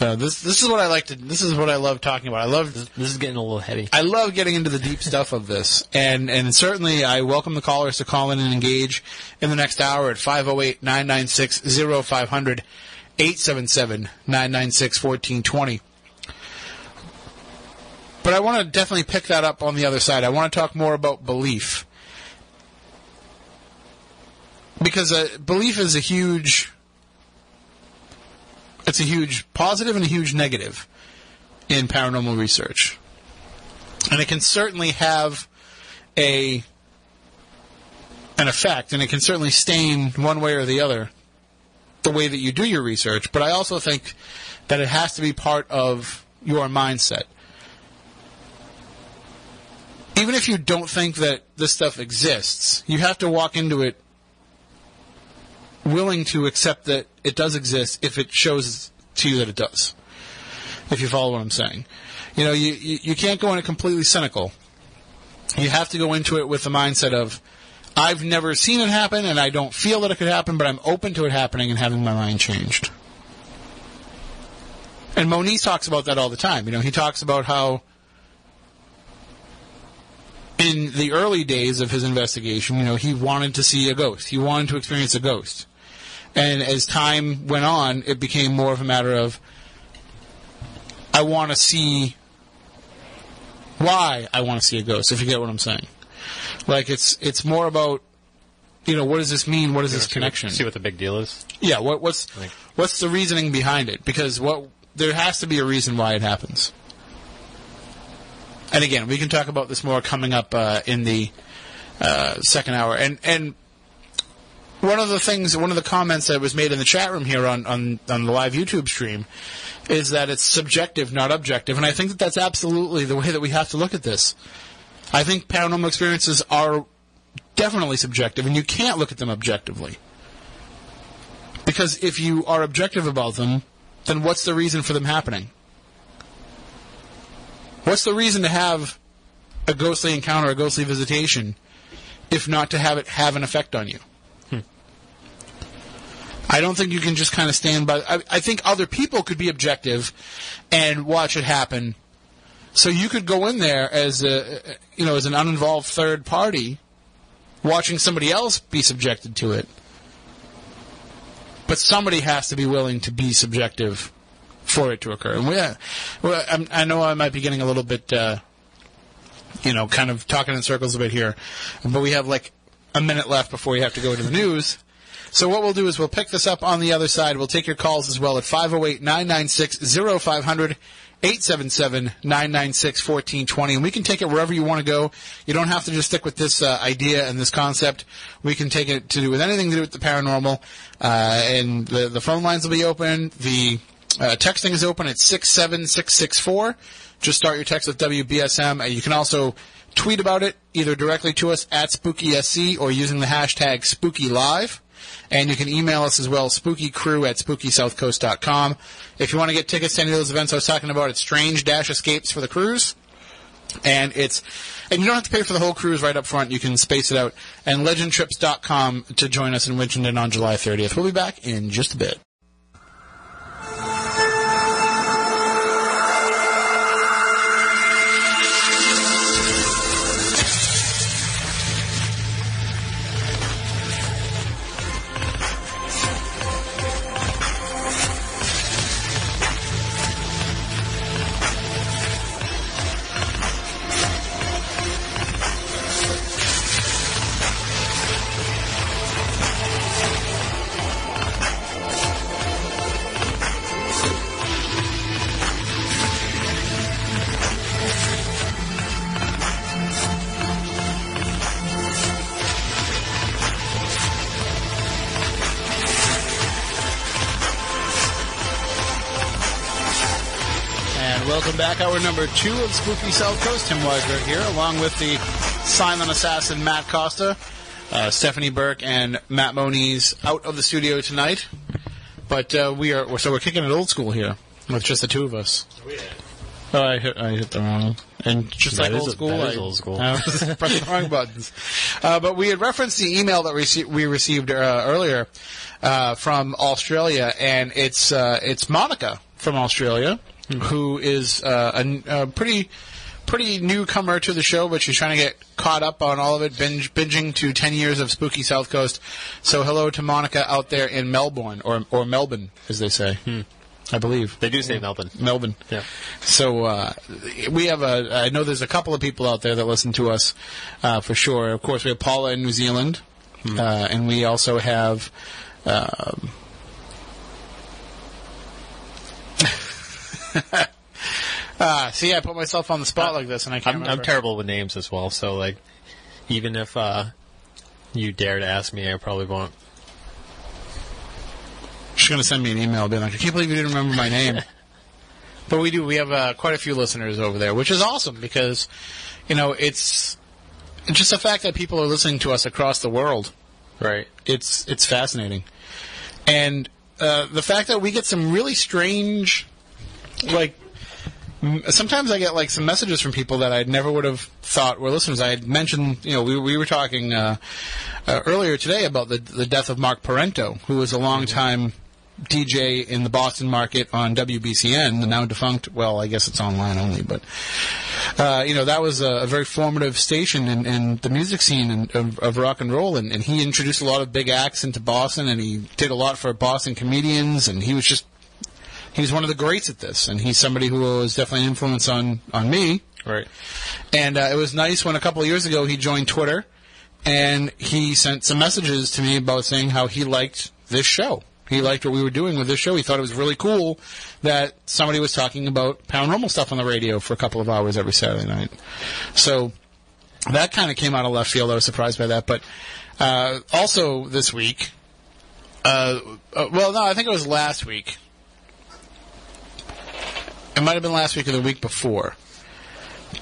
Uh, this this is what I like to. This is what I love talking about. I love This is getting a little heady. I love getting into the deep stuff of this. And and certainly I welcome the callers to call in and engage in the next hour at 508-996-0500 877-996-1420. But I want to definitely pick that up on the other side. I want to talk more about belief. Because uh, belief is a huge it's a huge positive and a huge negative in paranormal research. And it can certainly have a an effect and it can certainly stain one way or the other the way that you do your research, but I also think that it has to be part of your mindset. Even if you don't think that this stuff exists, you have to walk into it willing to accept that it does exist if it shows to you that it does. If you follow what I'm saying. You know, you, you, you can't go in it completely cynical. You have to go into it with the mindset of, I've never seen it happen and I don't feel that it could happen, but I'm open to it happening and having my mind changed. And Moniz talks about that all the time. You know, he talks about how in the early days of his investigation, you know, he wanted to see a ghost. He wanted to experience a ghost. And as time went on, it became more of a matter of, I want to see why I want to see a ghost, if you get what I'm saying. Like, it's, it's more about, you know, what does this mean? What is this See what- connection? See what the big deal is. Yeah, what, what's what's the reasoning behind it? Because what there has to be a reason why it happens. And again, we can talk about this more coming up uh, in the uh, second hour. And and one of the things, one of the comments that was made in the chat room here on, on, on the live YouTube stream is that it's subjective, not objective. And I think that that's absolutely the way that we have to look at this. I think paranormal experiences are definitely subjective, and you can't look at them objectively. Because if you are objective about them, then what's the reason for them happening? What's the reason to have a ghostly encounter, a ghostly visitation, if not to have it have an effect on you? I don't think you can just kind of stand by. I, I think other people could be objective and watch it happen. So you could go in there as a, you know, as an uninvolved third party, watching somebody else be subjected to it. But somebody has to be willing to be subjective for it to occur. And we, well, I'm, I know I might be getting a little bit, uh, you know, kind of talking in circles a bit here, but we have like a minute left before we have to go to the news. So what we'll do is we'll pick this up on the other side. We'll take your calls as well at 508-996-0500, 877-996-1420. And we can take it wherever you want to go. You don't have to just stick with this uh, idea and this concept. We can take it to do with anything to do with the paranormal. Uh, and the, the phone lines will be open. The uh, texting is open at 67664. Just start your text with WBSM. And you can also tweet about it either directly to us at SpookySC or using the hashtag SpookyLive. And you can email us as well, spookycrew at spookysouthcoast.com. If you want to get tickets to any of those events I was talking about, it's Strange Dash Escapes for the cruise. And it's, and you don't have to pay for the whole cruise right up front. You can space it out. And legendtrips.com to join us in Winchendon on July 30th. We'll be back in just a bit. Welcome back. Hour number two of Spooky South Coast. Tim Weisberg here, along with the silent assassin Matt Costa, uh, Stephanie Burke, and Matt Moniz out of the studio tonight. But uh, we are so we're kicking it old school here with just the two of us. Oh, I hit, I hit the wrong one. And just That like old school, that is I, old school. I was pressing the wrong buttons. Uh, but we had referenced the email that rece- we received uh, earlier uh, from Australia, and it's uh, it's Monica from Australia who is uh, a, a pretty pretty newcomer to the show, but she's trying to get caught up on all of it, binge, binging to 10 years of Spooky South Coast. So hello to Monica out there in Melbourne, or, or Melbourne, as they say. I believe. They do say Melbourne. Melbourne. Yeah. So uh, we have a. I know there's a couple of people out there that listen to us uh, for sure. Of course, we have Paula in New Zealand, uh, and we also have. Um, Ah, see, I put myself on the spot like this, and I can't I'm, I'm remember. terrible with names as well, so like, even if uh, you dare to ask me, I probably won't. She's going to send me an email being like, I can't believe you didn't remember my name. but we do. We have uh, quite a few listeners over there, which is awesome because, you know, it's just the fact that people are listening to us across the world. Right. It's it's fascinating, and uh, the fact that we get some really strange, like. Sometimes I get like some messages from people that I never would have thought were listeners. I had mentioned, you know, we, we were talking uh, uh, earlier today about the the death of Mark Parenteau, who was a longtime DJ in the Boston market on WBCN, the now defunct. Well, I guess it's online only, but uh, you know that was a, a very formative station in, in the music scene in, of, of rock and roll, and, and he introduced a lot of big acts into Boston, and he did a lot for Boston comedians, and he was just he was one of the greats at this, and he's somebody who was definitely an influence on on me. Right. And uh, it was nice when a couple of years ago he joined Twitter, and he sent some messages to me about saying how he liked this show. He liked what we were doing with this show. He thought it was really cool that somebody was talking about paranormal stuff on the radio for a couple of hours every Saturday night. So that kind of came out of left field. I was surprised by that. But uh, also this week, uh, uh, well, no, I think it was last week. It might have been last week or the week before.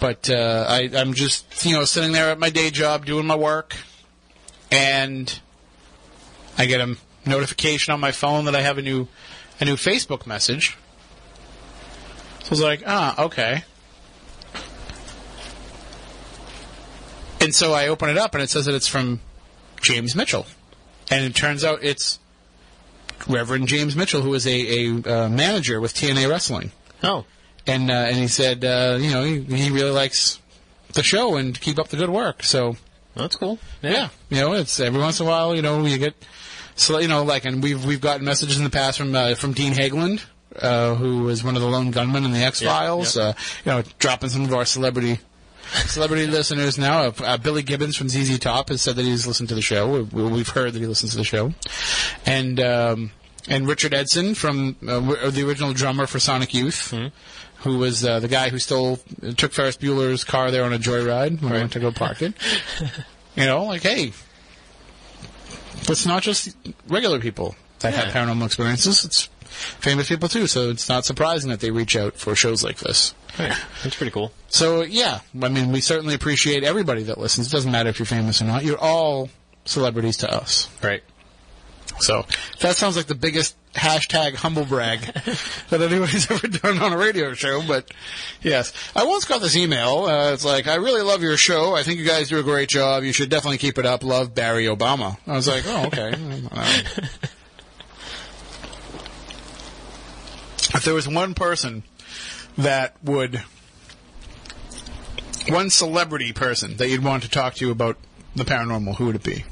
But uh, I, I'm just, you know, sitting there at my day job doing my work, and I get a notification on my phone that I have a new, a new Facebook message. So I was like, ah, okay. And so I open it up, and it says that it's from James Mitchell, and it turns out it's Reverend James Mitchell, who is a, a uh, manager with TNA Wrestling Oh, and uh, and he said, uh, you know, he, he really likes the show and keep up the good work. So that's cool. yeah, you know, it's every once in a while, you know, you get, so you know, like, and we've we've gotten messages in the past from uh, from Dean Haglund, uh, who was one of the lone gunmen in the X Files. yeah. Uh, you know, dropping some of our celebrity. Celebrity listeners now. Uh, uh, Billy Gibbons from ZZ Top has said that he's listened to the show. We, we've heard that he listens to the show, and um, and Richard Edson from uh, the original drummer for Sonic Youth, who was uh, the guy who stole took Ferris Bueller's car there on a joyride when I went to go park it. you know, like hey, it's not just regular people that have paranormal experiences. It's famous people too. So it's not surprising that they reach out for shows like this. Right. That's pretty cool. So yeah, I mean, we certainly appreciate everybody that listens. It doesn't matter if you're famous or not. You're all celebrities to us. Right. So that sounds like the biggest hashtag humble brag that anybody's ever done on a radio show. But yes, I once got this email. Uh, it's like, I really love your show. I think you guys do a great job. You should definitely keep it up. Love Barry Obama. I was like, oh, okay. If there was one person that would, one celebrity person that you'd want to talk to about the paranormal, who would it be?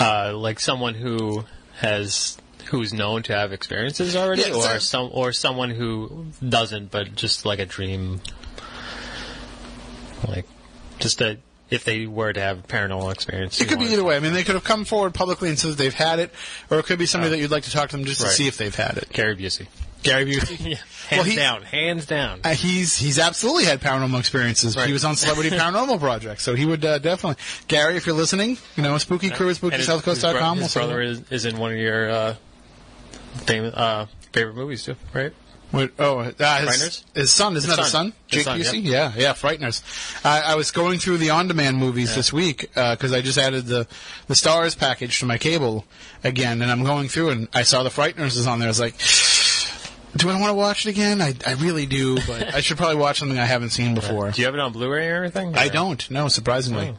Uh, like someone who has who's known to have experiences already, Yeah, or so- some or someone who doesn't, but just like a dream, like just a if they were to have a paranormal experience. It could be either way. I mean, they could have come forward publicly and said that they've had it, or it could be somebody that you'd like to talk to them just to see if they've had it. Gary Busey. Gary Busey. Yeah, Well, hands he- down, hands down. Uh, he's he's absolutely had paranormal experiences. Right. He was on Celebrity Paranormal Project, so he would uh, definitely. Gary, if you're listening, you know, Spooky Crew at his- SpookySouthCoast.com. His, his brother is, is in one of your uh, famous uh, favorite movies too, right? What, oh, uh, his, Frighteners? his son, isn't His that his son. His Jake son, Busey? Yeah, yeah, Frighteners. I, I was going through the on-demand movies this week because I just added the the Stars package to my cable again, and I'm going through and I saw the Frighteners is on there. I was like, do I want to watch it again? I, I really do, but I should probably watch something I haven't seen before. Do you have it on Blu-ray or anything? I don't. No, surprisingly, Oh.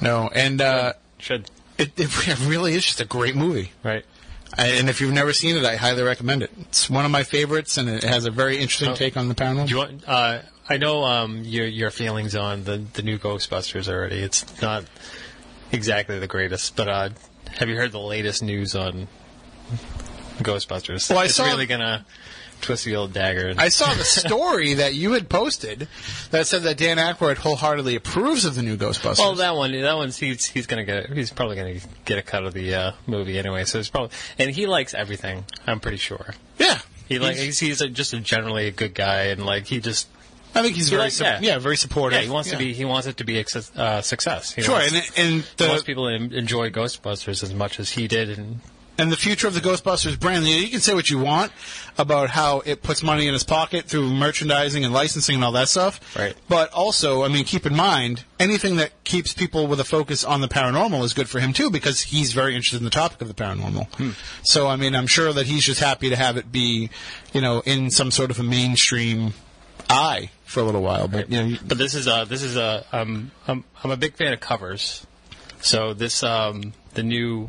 no. And uh, Should it, it really is just a great movie. right. And if you've never seen it, I highly recommend it. It's one of my favorites, and it has a very interesting Oh. take on the paranormal. Do you want? Uh, I know um, your your feelings on the the new Ghostbusters already. It's not exactly the greatest, but uh, have you heard the latest news on Ghostbusters? Well, I it's saw- really gonna twist the old dagger. I saw the story that you had posted that said that Dan Aykroyd wholeheartedly approves of the new Ghostbusters. well, that one, that one's he's he's gonna get he's probably gonna get a cut of the uh, movie anyway. So it's probably and he likes everything. I'm pretty sure. yeah, He like He's- he's, a, just a generally a good guy and like he just I think he's he very like- su- yeah. yeah. very supportive. yeah he wants to be he wants it to be a uh, success. He sure, wants- and and the people enjoy Ghostbusters as much as he did, and and the future of the Ghostbusters brand. You can say what you want about how it puts money in his pocket through merchandising and licensing and all that stuff. Right. But also, I mean, keep in mind anything that keeps people with a focus on the paranormal is good for him too, because he's very interested in the topic of the paranormal. Hmm. So, I mean, I'm sure that he's just happy to have it be, you know, in some sort of a mainstream eye for a little while. But you know, you- but this is a this is a um I'm I'm a big fan of covers, so this um the new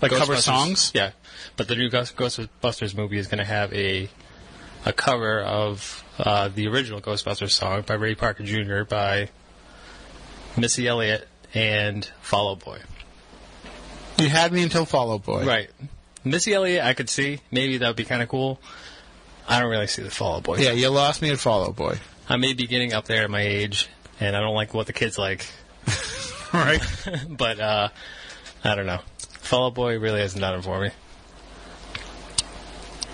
like cover songs. yeah, but the new Ghostbusters movie is going to have a a cover of uh, the original Ghostbusters song by Ray Parker Jr. by Missy Elliott and Fall Out Boy. You had me until Fall Out Boy. Right, Missy Elliott, I could see maybe that would be kind of cool. I don't really see the Fall Out Boy. Yeah, you lost me at Fall Out Boy. I may be getting up there at my age, and I don't like what the kids like. Right. but uh, I don't know. Fall Out Boy really hasn't done it for me.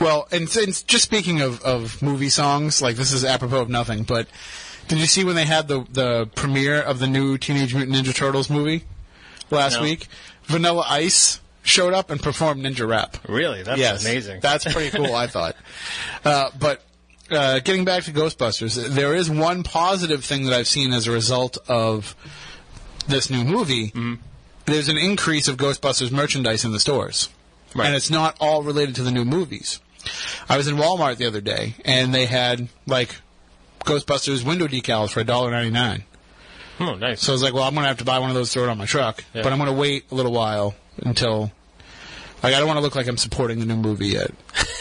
Well, and since just speaking of, of movie songs, like this is apropos of nothing, but Did you see when they had the the premiere of the new Teenage Mutant Ninja Turtles movie last No. week? Vanilla Ice showed up and performed Ninja Rap. Really? That's yes, amazing. That's pretty cool. I thought. Uh, but uh, getting back to Ghostbusters, there is one positive thing that I've seen as a result of this new movie. There's an increase of Ghostbusters merchandise in the stores, Right. and it's not all related to the new movies. I was in Walmart the other day, and they had like Ghostbusters window decals for $1.99. oh, nice. So I was like, well, I'm going to have to buy one of those to throw it on my truck. Yeah. But I'm going to wait a little while until. Like, I don't want to look like I'm supporting the new movie yet.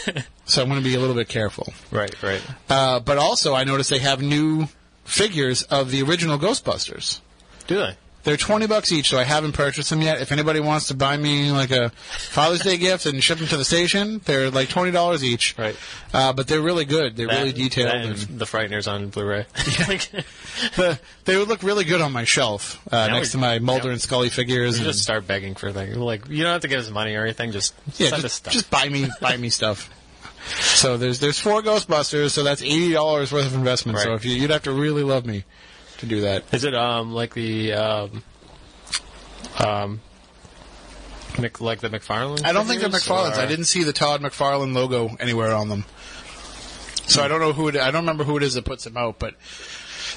so I'm going to be a little bit careful. right, right. Uh, but also, I noticed they have new figures of the original Ghostbusters. Do they? They're 20 bucks each, so I haven't purchased them yet. If anybody wants to buy me like a Father's Day gift and ship them to the station, they're like $20 each. Right. Uh, but they're really good. They're really detailed. that and and- the Frighteners on Blu-ray. Like, the- they would look really good on my shelf uh, Now next we- to my Mulder now- and Scully figures. and- just start begging for things. Like you don't have to give us money or anything. Just Yeah, send us just, stuff. just buy me buy me stuff. So there's there's four Ghostbusters, so that's eighty dollars worth of investment. So Right. if you, you'd have to really love me to do that. Is it um like the um um Mc, like the McFarlane? I don't think they're figures, McFarlane's. or- I didn't see the Todd McFarlane logo anywhere on them. So I don't know who it. I don't remember who it is that puts them out, but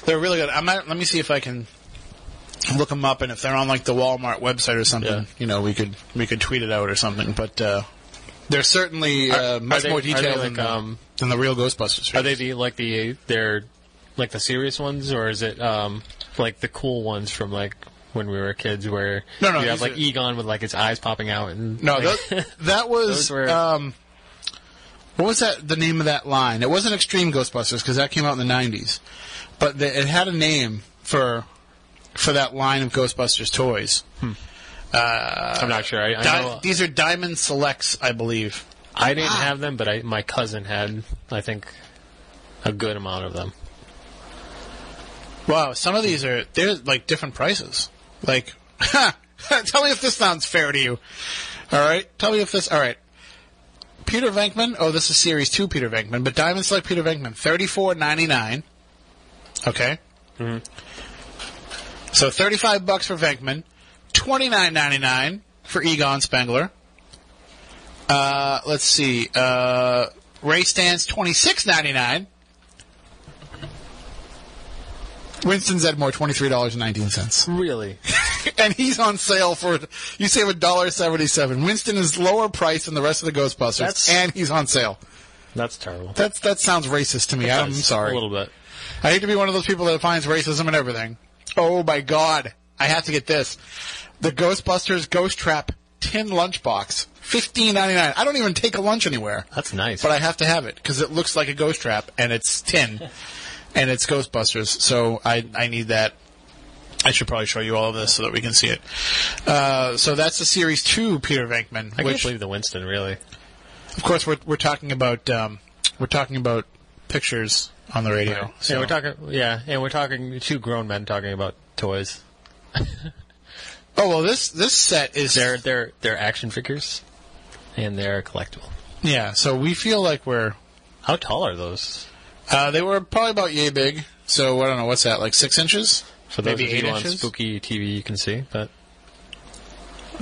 they're really good. I'm not, let me see if I can look them up, and if they're on like the Walmart website or something, Yeah. you know, we could we could tweet it out or something. But uh, they're certainly Are- uh, much are they- more are they detailed like, than, the, um, than the real Ghostbusters. Are they the like the they're like the serious ones, or is it um like the cool ones from like when we were kids, where No, no, you have like are- Egon with like his eyes popping out and No, like, that, that was were- um, what was that? The name of that line? It wasn't Extreme Ghostbusters because that came out in the '90s, but the, it had a name for for that line of Ghostbusters toys. I'm not sure. I, I, Di- know, these are Diamond Selects, I believe. I didn't have them, but I, my cousin had. I think a good amount of them. Wow, some of these are they're like different prices. Like, tell me if this sounds fair to you. All right, tell me if this. All right, Peter Venkman. Oh, this is Series Two Peter Venkman, but Diamond Select Peter Venkman, thirty four ninety nine. Okay. Hmm. So thirty five bucks for Venkman, twenty nine ninety nine for Egon Spengler. Uh, let's see. Uh, Ray Stantz twenty six ninety nine. Winston Zeddemore, twenty three dollars and nineteen cents, Really? and he's on sale for you save a dollar seventy seven. Winston is lower price than the rest of the Ghostbusters, That's- and he's on sale. That's terrible. That's that sounds racist to me. I'm sorry. A little bit. I hate to be one of those people that finds racism and everything. Oh my god, I have to get this: the Ghostbusters Ghost Trap tin lunchbox, fifteen ninety nine. I don't even take a lunch anywhere, That's nice. but I have to have it because it looks like a ghost trap and it's tin, and it's Ghostbusters. So I I need that. I should probably show you all of this so that we can see it. Uh, so that's the series two, Peter Venkman. I can't which, believe the Winston. Really. of course, we're we're talking about um, we're talking about pictures on the radio. So. Yeah, we're talking. Yeah, and we're talking two grown men talking about toys. Oh well, this this set is They're they're they're action figures, and they're collectible. yeah. So we feel like we're How tall are those? Uh, they were probably about yay big. So I don't know what's that like six inches, For those maybe of eight you on spooky TV, you can see. But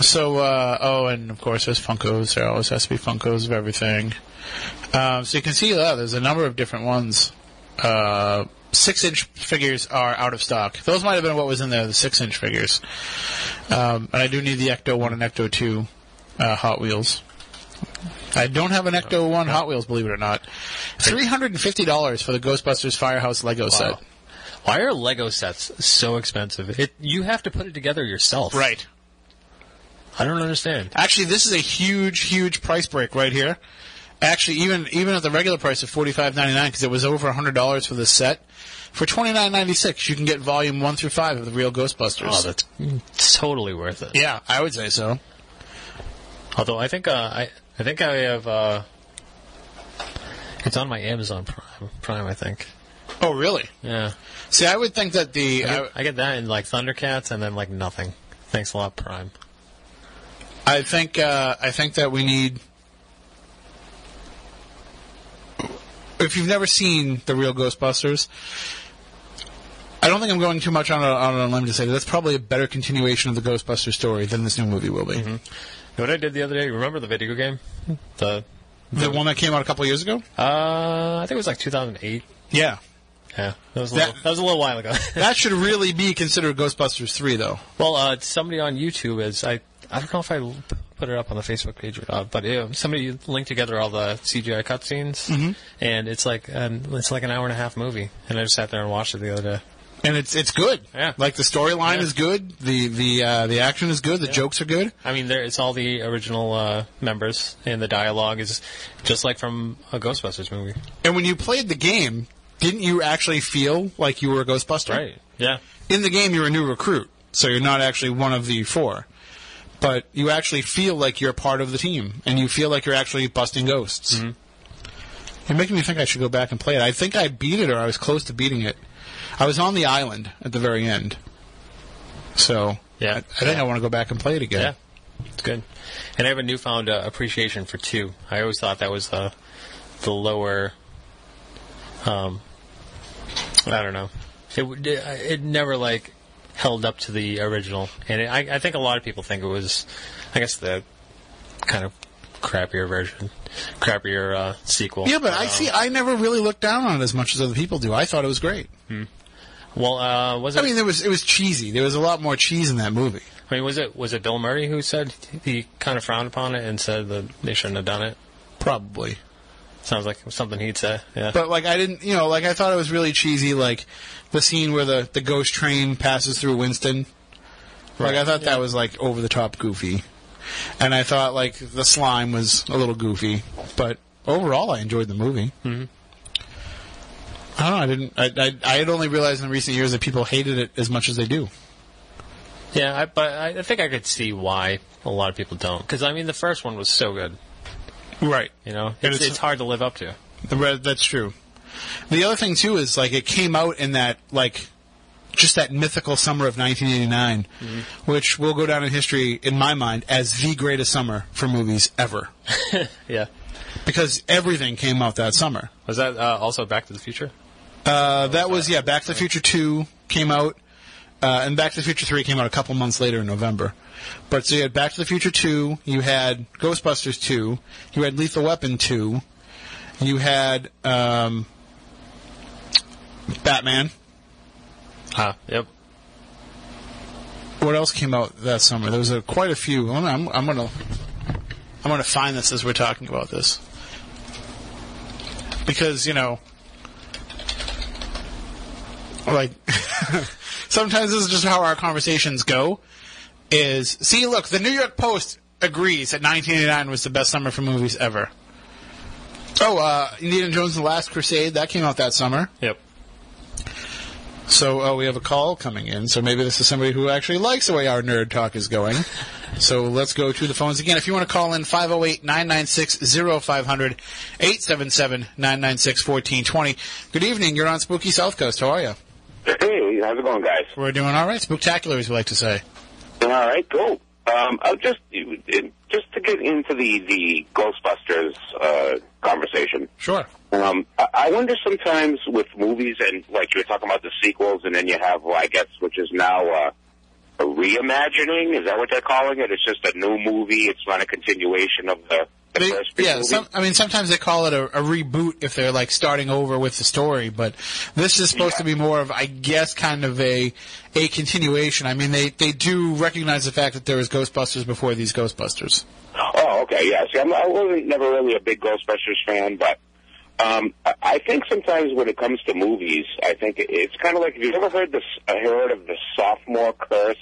So uh, oh, and of course there's Funkos. There always has to be Funkos of everything. Um, so you can see uh, there's a number of different ones. Uh, six inch figures are out of stock. Those might have been what was in there, the six inch figures. Um, and I do need the Ecto one and Ecto two uh, Hot Wheels. I don't have an Ecto one Hot Wheels, believe it or not. Three hundred and fifty dollars for the Ghostbusters Firehouse Lego set. why are Lego sets so expensive? It you have to put it together yourself. Right. I don't understand. Actually, this is a huge, huge price break right here. Actually, even even at the regular price of forty five ninety nine, because it was over hundred dollars for this set, for twenty nine ninety six, you can get volume one through five of the real Ghostbusters. Oh, that's totally worth it. yeah, I would say so. Although I think uh, I I think I have. Uh, it's on my Amazon Prime. Prime, I think. Oh, really? Yeah. See, I would think that the I get, I get that in like Thundercats, and then like nothing. Thanks a lot, Prime. I think uh, I think that we need. If you've never seen the real Ghostbusters, I don't think I'm going too much on a, on a limb to say that that's probably a better continuation of the Ghostbusters story than this new movie will be. You know what I did the other day? Remember the video game? The The one that came out a couple years ago. uh, I think it was like 2008. Yeah, Yeah, that was a That- little, that was a little while ago. that should really be considered Ghostbusters three, though. well, uh, somebody on YouTube is I I don't know if I put it up on the Facebook page or not, but uh, somebody linked together all the CGI cutscenes, Mm-hmm. and it's like an, it's like an hour and a half movie, and I just sat there and watched it the other day. And it's it's good. Yeah. Like the storyline Yeah. is good. The the uh, the action is good. The jokes are good. I mean, there it's all the original uh, members, and the dialogue is just like from a Ghostbusters movie. And when you played the game, didn't you actually feel like you were a Ghostbuster? Right? Yeah. In the game, you're a new recruit, so you're not actually one of the four. But you actually feel like you're part of the team, and you feel like you're actually busting ghosts. You're making me think I should go back and play it. I think I beat it, or I was close to beating it. I was on the island at the very end, so Yeah. I, I think I want to go back and play it again. Yeah, it's good. And I have a newfound uh, appreciation for two. I always thought that was uh, the lower. Um, I don't know. It it never like held up to the original, and it, I, I think a lot of people think it was, I guess the kind of crappier version, crappier uh, sequel. Yeah, but I Um, see. I never really looked down on it as much as other people do. I thought it was great. Well, uh, was it? I mean, there was it was cheesy. There was a lot more cheese in that movie. I mean, was it was it Bill Murray who said he kind of frowned upon it and said that they shouldn't have done it? Probably. Sounds like something he'd say. Yeah. But like I didn't, you know, like I thought it was really cheesy. Like the scene where the the ghost train passes through Winston. Like I thought yeah. that was like over the top goofy, and I thought like the slime was a little goofy. But overall, I enjoyed the movie. Mm-hmm. I don't know. I didn't. I, I I had only realized in recent years that people hated it as much as they do. Yeah, I, but I, I think I could see why a lot of people don't. Because I mean, the first one was so good. Right. You know, it's, it's- it's hard to live up to. The that's true. The other thing too is like it came out in that like just that mythical summer of 1989, which will go down in history in my mind as the greatest summer for movies ever Yeah. because everything came out that summer. Was that uh, also Back to the Future? Uh, that was yeah. Back to the Future Two came out, uh, and Back to the Future Three came out a couple months later in November. But so you had Back to the Future Two, you had Ghostbusters Two, you had Lethal Weapon Two, you had um, Batman. Ah, yep. What else came out that summer? There was a, quite a few. I'm, I'm, I'm gonna I'm gonna find this as we're talking about this because you know, like sometimes this is just how our conversations go. Is see, look, the New York Post agrees that 1989 was the best summer for movies ever. Oh, uh, Indiana Jones and the Last Crusade that came out that summer. Yep. So uh, we have a call coming in. So maybe this is somebody who actually likes the way our nerd talk is going. so let's go to the phones again. If you want to call in, 508-996-0500, 877-996-1420. Good evening. You're on Spooky South Coast. How are you? Hey, how's it going, guys? We're doing all right. Spectacular, as we like to say. All right, cool. Um, I'll just just to get into the the Ghostbusters uh, conversation. Sure. Um, I- wonder sometimes with movies and like you were talking about the sequels, and then you have, well, I guess, which is now uh, a reimagining. Is that what they're calling it? It's just a new movie. It's not a continuation of the They, yeah, some, I mean, sometimes they call it a, a reboot if they're like starting over with the story, but this is supposed Yeah. to be more of, I guess, kind of a a continuation. I mean, they they do recognize the fact that there was Ghostbusters before these Ghostbusters. Oh, okay, yeah. See, I'm, I wasn't never really a big Ghostbusters fan, but um, I- think sometimes when it comes to movies, I think it- it's kind of like have you ever heard this? uh, Heard of the sophomore curse?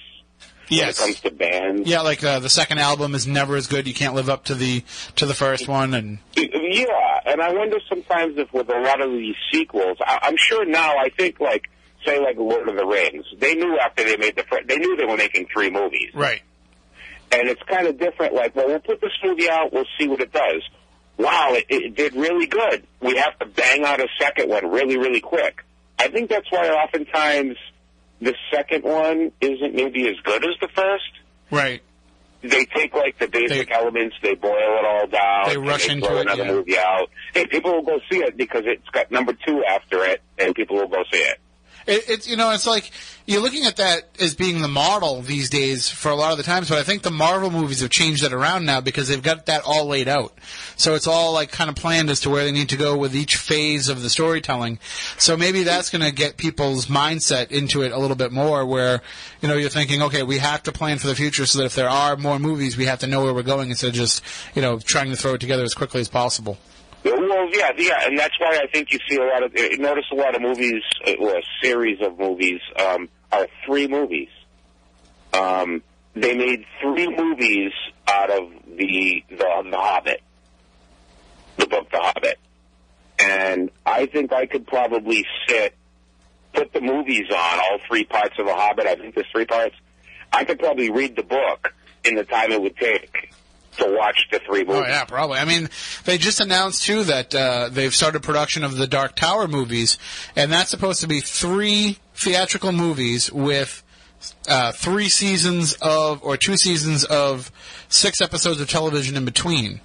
When it comes to bands, Yeah, like uh, the second album is never as good. You can't live up to the to the first one, and Yeah, and I wonder sometimes if with a lot of these sequels, I, I'm sure now. I think like say like Lord of the Rings, they knew after they made the fir- they knew they were making three movies, right. and it's kind of different. Like, well, we'll put this movie out, we'll see what it does. Wow, it, it did really good. We have to bang out a second one really, really quick. I think that's why oftentimes the second one isn't maybe as good as the first. Right. They take like the basic They- elements, they boil it all down, They rush they into throw it, another yeah. movie out. Hey, people will go see it because it's got number two after it, and people will go see it. It, it's you know, it's like you're looking at that as being the model these days for a lot of the times, but I think the Marvel movies have changed that around now because they've got that all laid out. So it's all like kind of planned as to where they need to go with each phase of the storytelling. So maybe that's going to get people's mindset into it a little bit more where, you know, you're thinking, okay, we have to plan for the future so that if there are more movies, we have to know where we're going instead of just, you know, trying to throw it together as quickly as possible. Well, yeah, yeah, and that's why I think you see a lot of uh, notice a lot of movies uh, or a series of movies um, are three movies. Um, they made three movies out of the the, the Hobbit, the book The Hobbit, and I think I could probably sit, put the movies on all three parts of The Hobbit. I think there's three parts. I could probably read the book in the time it would take to watch the three movies. Oh yeah, probably. I mean, they just announced too that uh, they've started production of the Dark Tower movies, and that's supposed to be three theatrical movies with uh, three seasons of or two seasons of six episodes of television in between.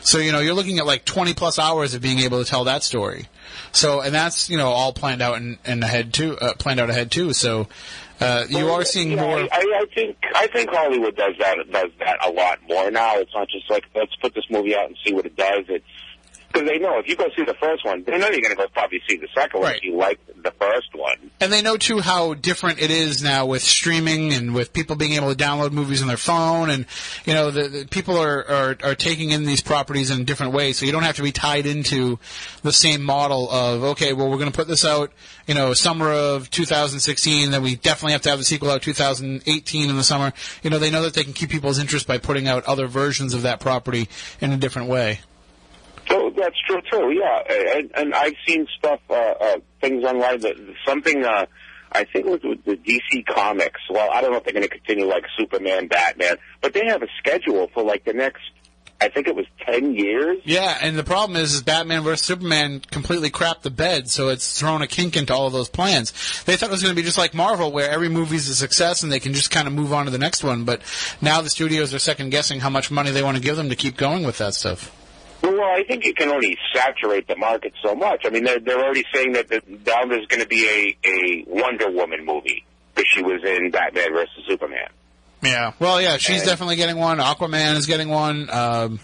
So you know you're looking at like 20 plus hours of being able to tell that story. So and that's you know all planned out and, and ahead too, uh, planned out ahead too. So uh, you Well, are seeing yeah, more. I, I think I think Hollywood does that does that a lot more now. It's not just like let's put this movie out and see what it does. It's because they know if you go see the first one, they know you're going to go probably see the second one Right. if you like the first one. And they know too how different it is now with streaming and with people being able to download movies on their phone, and you know the, the people are, are are taking in these properties in different ways. So you don't have to be tied into the same model of okay, well we're going to put this out, you know, summer of 2016, then we definitely have to have the sequel out 2018 in the summer. You know, they know that they can keep people's interest by putting out other versions of that property in a different way. So that's true too. Yeah, and, and I've seen stuff, uh, uh, things online that something. Uh, I think it was with the DC Comics. Well, I don't know if they're going to continue like Superman, Batman, but they have a schedule for like the next. I think it was ten years. Yeah, and the problem is, is Batman vs Superman completely crapped the bed, so it's thrown a kink into all of those plans. They thought it was going to be just like Marvel, where every movie's a success and they can just kind of move on to the next one. But now the studios are second guessing how much money they want to give them to keep going with that stuff. Well, I think you can only saturate the market so much. I mean, they're, they're already saying that the, now there's going to be a, a Wonder Woman movie because she was in Batman versus Superman. Yeah, well, yeah, she's And- definitely getting one. Aquaman is getting one. Um,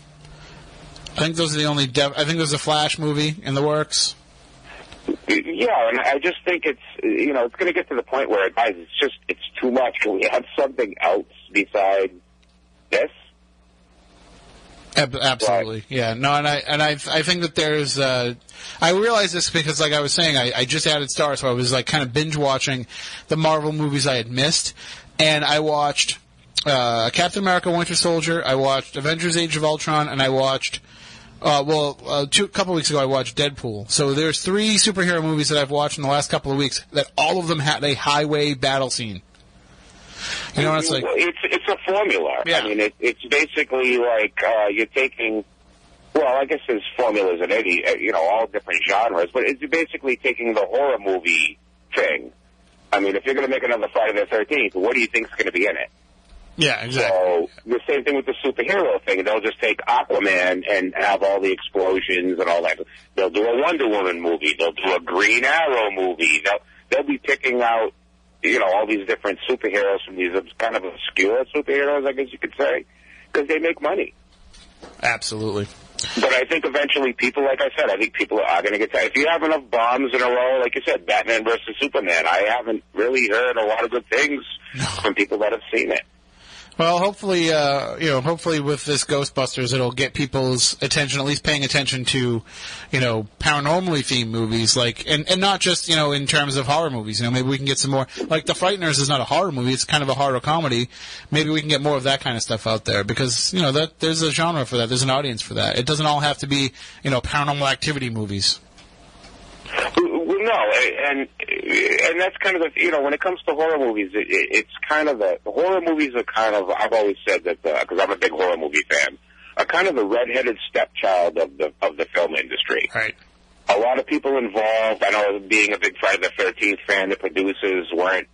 I think those are the only. Def- I think there's a Flash movie in the works. Yeah, and I just think it's you know it's going to get to the point where guys, it's just it's too much. Can we have something else besides this? Ab- absolutely, yeah. No, and I and I I think that there's. Uh, I realize this because, like I was saying, I, I just added Star, so I was like kind of binge watching the Marvel movies I had missed, and I watched uh, Captain America: Winter Soldier. I watched Avengers: Age of Ultron, and I watched. Uh, well, uh, two, a couple weeks ago, I watched Deadpool. So there's three superhero movies that I've watched in the last couple of weeks that all of them had a highway battle scene. You know, it's like it's it's a formula. Yeah. I mean, it, it's basically like uh, you're taking. Well, I guess there's formulas in any uh, you know all different genres, but it's basically taking the horror movie thing. I mean, if you're going to make another Friday the Thirteenth, what do you think's going to be in it? yeah, exactly. So the same thing with the superhero thing. They'll just take Aquaman and have all the explosions and all that. They'll do a Wonder Woman movie. They'll do a Green Arrow movie. They'll they'll be picking out you know all these different superheroes from these kind of obscure superheroes, I guess you could say, because they make money. Absolutely. But I think eventually people, like I said, I think people are going to get tired. If you have enough bombs in a row, like you said, Batman versus Superman, I haven't really heard a lot of good things from people that have seen it. Well, hopefully, uh, you know, hopefully with this Ghostbusters, it'll get people's attention, at least paying attention to, you know, paranormally themed movies, like, and, and not just, you know, in terms of horror movies. You know, maybe we can get some more, like, The Frighteners is not a horror movie, it's kind of a horror comedy. Maybe we can get more of that kind of stuff out there because, you know, that, there's a genre for that, there's an audience for that. It doesn't all have to be, you know, paranormal activity movies. No, and and that's kind of the you know when it comes to horror movies, it, it, it's kind of the horror movies are kind of I've always said that because I'm a big horror movie fan, are kind of the redheaded stepchild of the of the film industry. Right. A lot of people involved. I know, being a big Friday the Thirteenth fan, the producers weren't.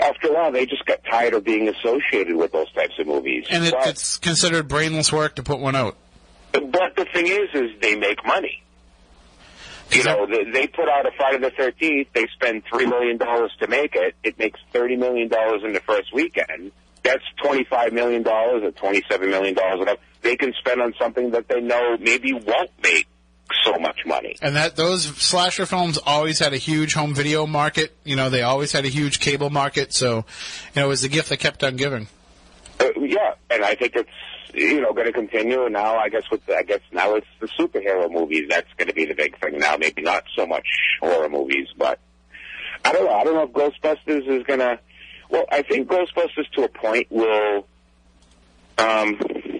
After a while, they just got tired of being associated with those types of movies. And it, but, it's considered brainless work to put one out. but the thing is, is they make money. You know, they, they put out a Friday the Thirteenth. They spend three million dollars to make it. It makes thirty million dollars in the first weekend. That's twenty-five million dollars or twenty-seven million dollars. Whatever they can spend on something that they know maybe won't make so much money. And that those slasher films always had a huge home video market. You know, they always had a huge cable market. So, you know, it was the gift that kept on giving. Uh, yeah, and I think it's you know going to continue. Now I guess with the, I guess now it's the superhero movies. That's going to be the big thing now. Maybe not so much horror movies, but I don't know. I don't know if Ghostbusters is going to. Well, I think Ghostbusters to a point will. Um,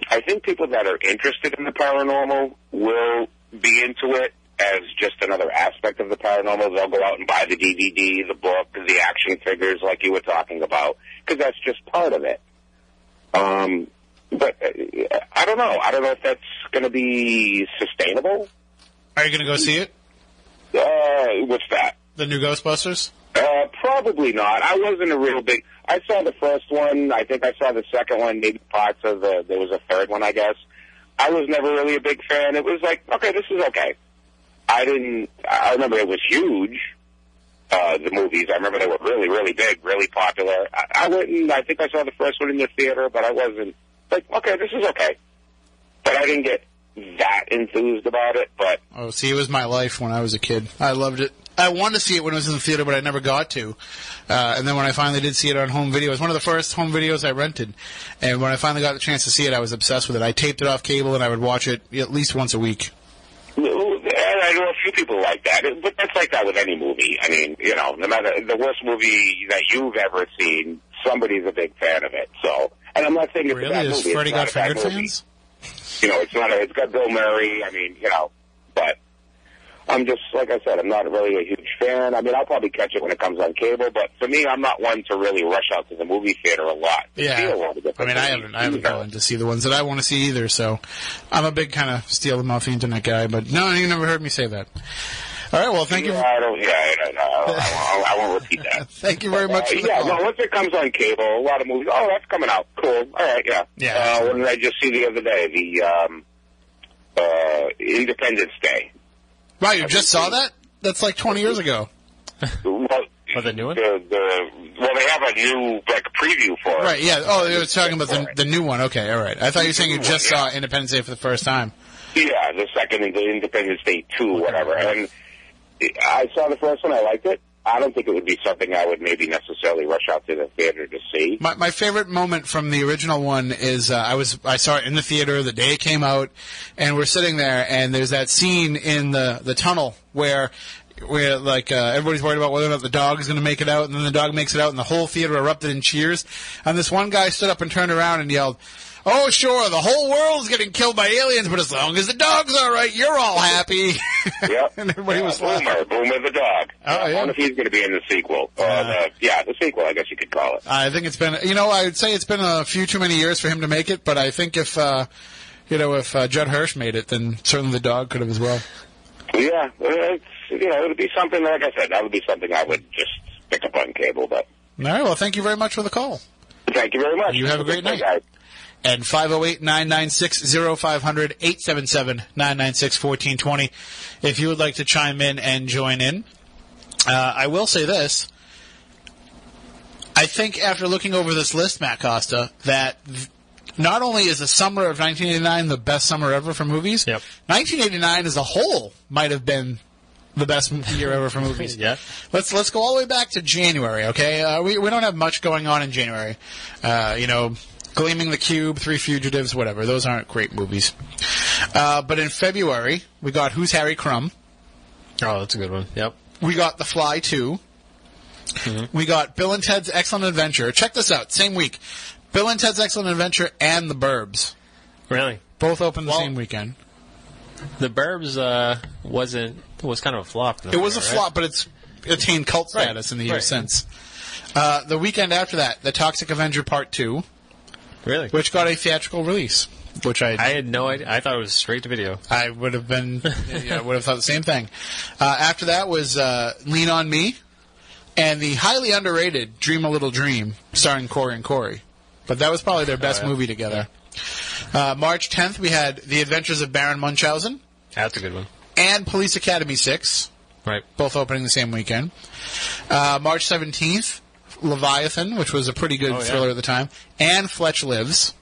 I think people that are interested in the paranormal will be into it as just another aspect of the paranormal. They'll go out and buy the DVD, the book, the action figures, like you were talking about, because that's just part of it. Um, but uh, I don't know. I don't know if that's going to be sustainable. Are you going to go see it? Uh, what's that? The new Ghostbusters? Uh, probably not. I wasn't a real big. I saw the first one. I think I saw the second one. Maybe parts of the. There was a third one, I guess. I was never really a big fan. It was like, okay, this is okay. I didn't. I remember it was huge. Uh, the movies. I remember they were really, really big, really popular. I, I went and I think I saw the first one in the theater, but I wasn't like, okay, this is okay. But I didn't get that enthused about it. But Oh, see, it was my life when I was a kid. I loved it. I wanted to see it when it was in the theater, but I never got to. Uh, and then when I finally did see it on home video, it was one of the first home videos I rented. And when I finally got the chance to see it, I was obsessed with it. I taped it off cable, and I would watch it at least once a week. And I know a few people like that, but that's like that with any movie. I mean, you know, no matter the worst movie that you've ever seen, somebody's a big fan of it. So, and I'm not saying it's a Really? bad Is movie. Not Got a bad Fingered fans? You know, it's not. A, it's got Bill Murray. I mean, you know, but I'm just like I said, I'm not really a huge fan. I mean, I'll probably catch it when it comes on cable, but for me, I'm not one to really rush out to the movie theater a lot. see a lot I mean, I haven't, I haven't gone to see the ones that I want to see either, so I'm a big kind of steal the the internet guy, but no, you never heard me say that. All right, well, thank you. Yeah, I don't. Yeah, I, don't- I, won't- I won't repeat that. Thank you very much Uh, the yeah, call. no, once it comes on cable, a lot of movies. Oh, that's coming out. Cool. All right, yeah. Yeah. Uh, what did I just see the other day? The um, uh, Independence Day. Wow, you just saw that? That's like 20 years ago. Well, Oh, the new one? The, the, well, they have a new like preview for it. Right, yeah. Oh, you were talking about the, the new one. Okay, all right. I thought you were saying you just Yeah. saw Independence Day for the first time. Yeah, the second the Independence Day two, whatever. And I saw the first one. I liked it. I don't think it would be something I would maybe necessarily rush out to the theater to see. My, my favorite moment from the original one is uh, I was I saw it in the theater the day it came out, and we're sitting there, and there's that scene in the the tunnel where. Where like uh, everybody's worried about whether or not the dog is going to make it out, and then the dog makes it out, and the whole theater erupted in cheers. And this one guy stood up and turned around and yelled, "Oh, sure, the whole world's getting killed by aliens, but as long as the dog's all right, you're all happy." Yep. and everybody was uh, laughing. Boomer, Boomer the dog. Oh, I yeah. wonder if he's going to be in the sequel. Or Uh, the, yeah, the sequel, I guess you could call it. I think it's been, you know, I would say it's been a few too many years for him to make it, but I think if, uh, you know, if uh, Judd Hirsch made it, then certainly the dog could have as well. Yeah, it's, you know, it would be something, like I said, that would be something I would just pick up on cable. But All right, well, thank you very much for the call. thank you very much. You have a great night. guys. And 508-996-0500, 877-996-1420 if you would like to chime in and join in. Uh, I will say this. I think after looking over this list, Matt Costa, that not only is the summer of 1989 the best summer ever for movies, Yep. 1989 as a whole might have been the best year ever for movies. Yeah. Let's let's go all the way back to January. Okay, uh, we we don't have much going on in January. Uh, you know, Gleaming the Cube, Three Fugitives, whatever. Those aren't great movies. Uh, but in February, we got Who's Harry Crumb. Oh, that's a good one. Yep. We got The Fly 2. We got Bill and Ted's Excellent Adventure. Check this out. Same week. Bill and Ted's Excellent Adventure and The Burbs. Really? Both opened the Well- same weekend. The Burbs uh, wasn't was kind of a flop. in It was a right? flop, but it's attained cult Right. status in the years Right. since. Uh, the weekend after that, The Toxic Avenger Part 2, Really? which got a theatrical release, which I I had no idea. I thought it was straight to video. I would have been, yeah, I would have thought the same thing. Uh, after that was uh, Lean on Me, and the highly underrated Dream a Little Dream, starring Corey and Corey. But that was probably their best yeah. movie together. Uh, March 10th, we had The Adventures of Baron Munchausen. That's a good one. and Police Academy 6, Right. both opening the same weekend. Uh, March 17th, Leviathan, which was a pretty good Oh, yeah. thriller at the time, and Fletch Lives.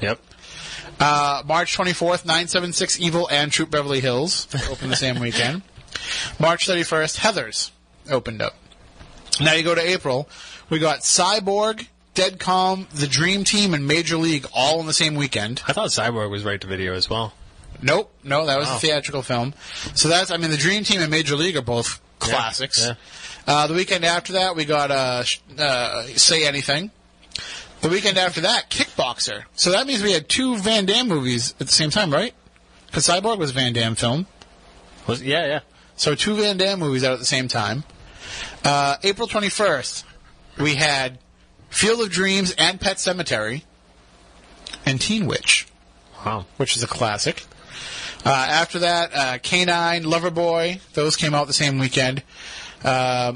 Yep. Uh, March 24th, 976 Evil and Troop Beverly Hills opened the same weekend. March 31st, Heathers opened up. Now you go to April, we got Cyborg, Dead Calm, The Dream Team, and Major League all in the same weekend. I thought Cyborg was right to video as well. Nope, no, that was Wow. a theatrical film. So that's, I mean, The Dream Team and Major League are both classics. yeah. Uh, the weekend after that, we got uh, uh, Say Anything. The weekend after that, Kickboxer. So that means we had two Van Damme movies at the same time, right? Because Cyborg was a Van Damme film. Was yeah, yeah. So two Van Damme movies out at the same time. Uh, April 21st, we had Field of Dreams and Pet Sematary and Teen Witch, Wow. which is a classic. Uh, after that, uh, K-9, Loverboy, those came out the same weekend. Uh,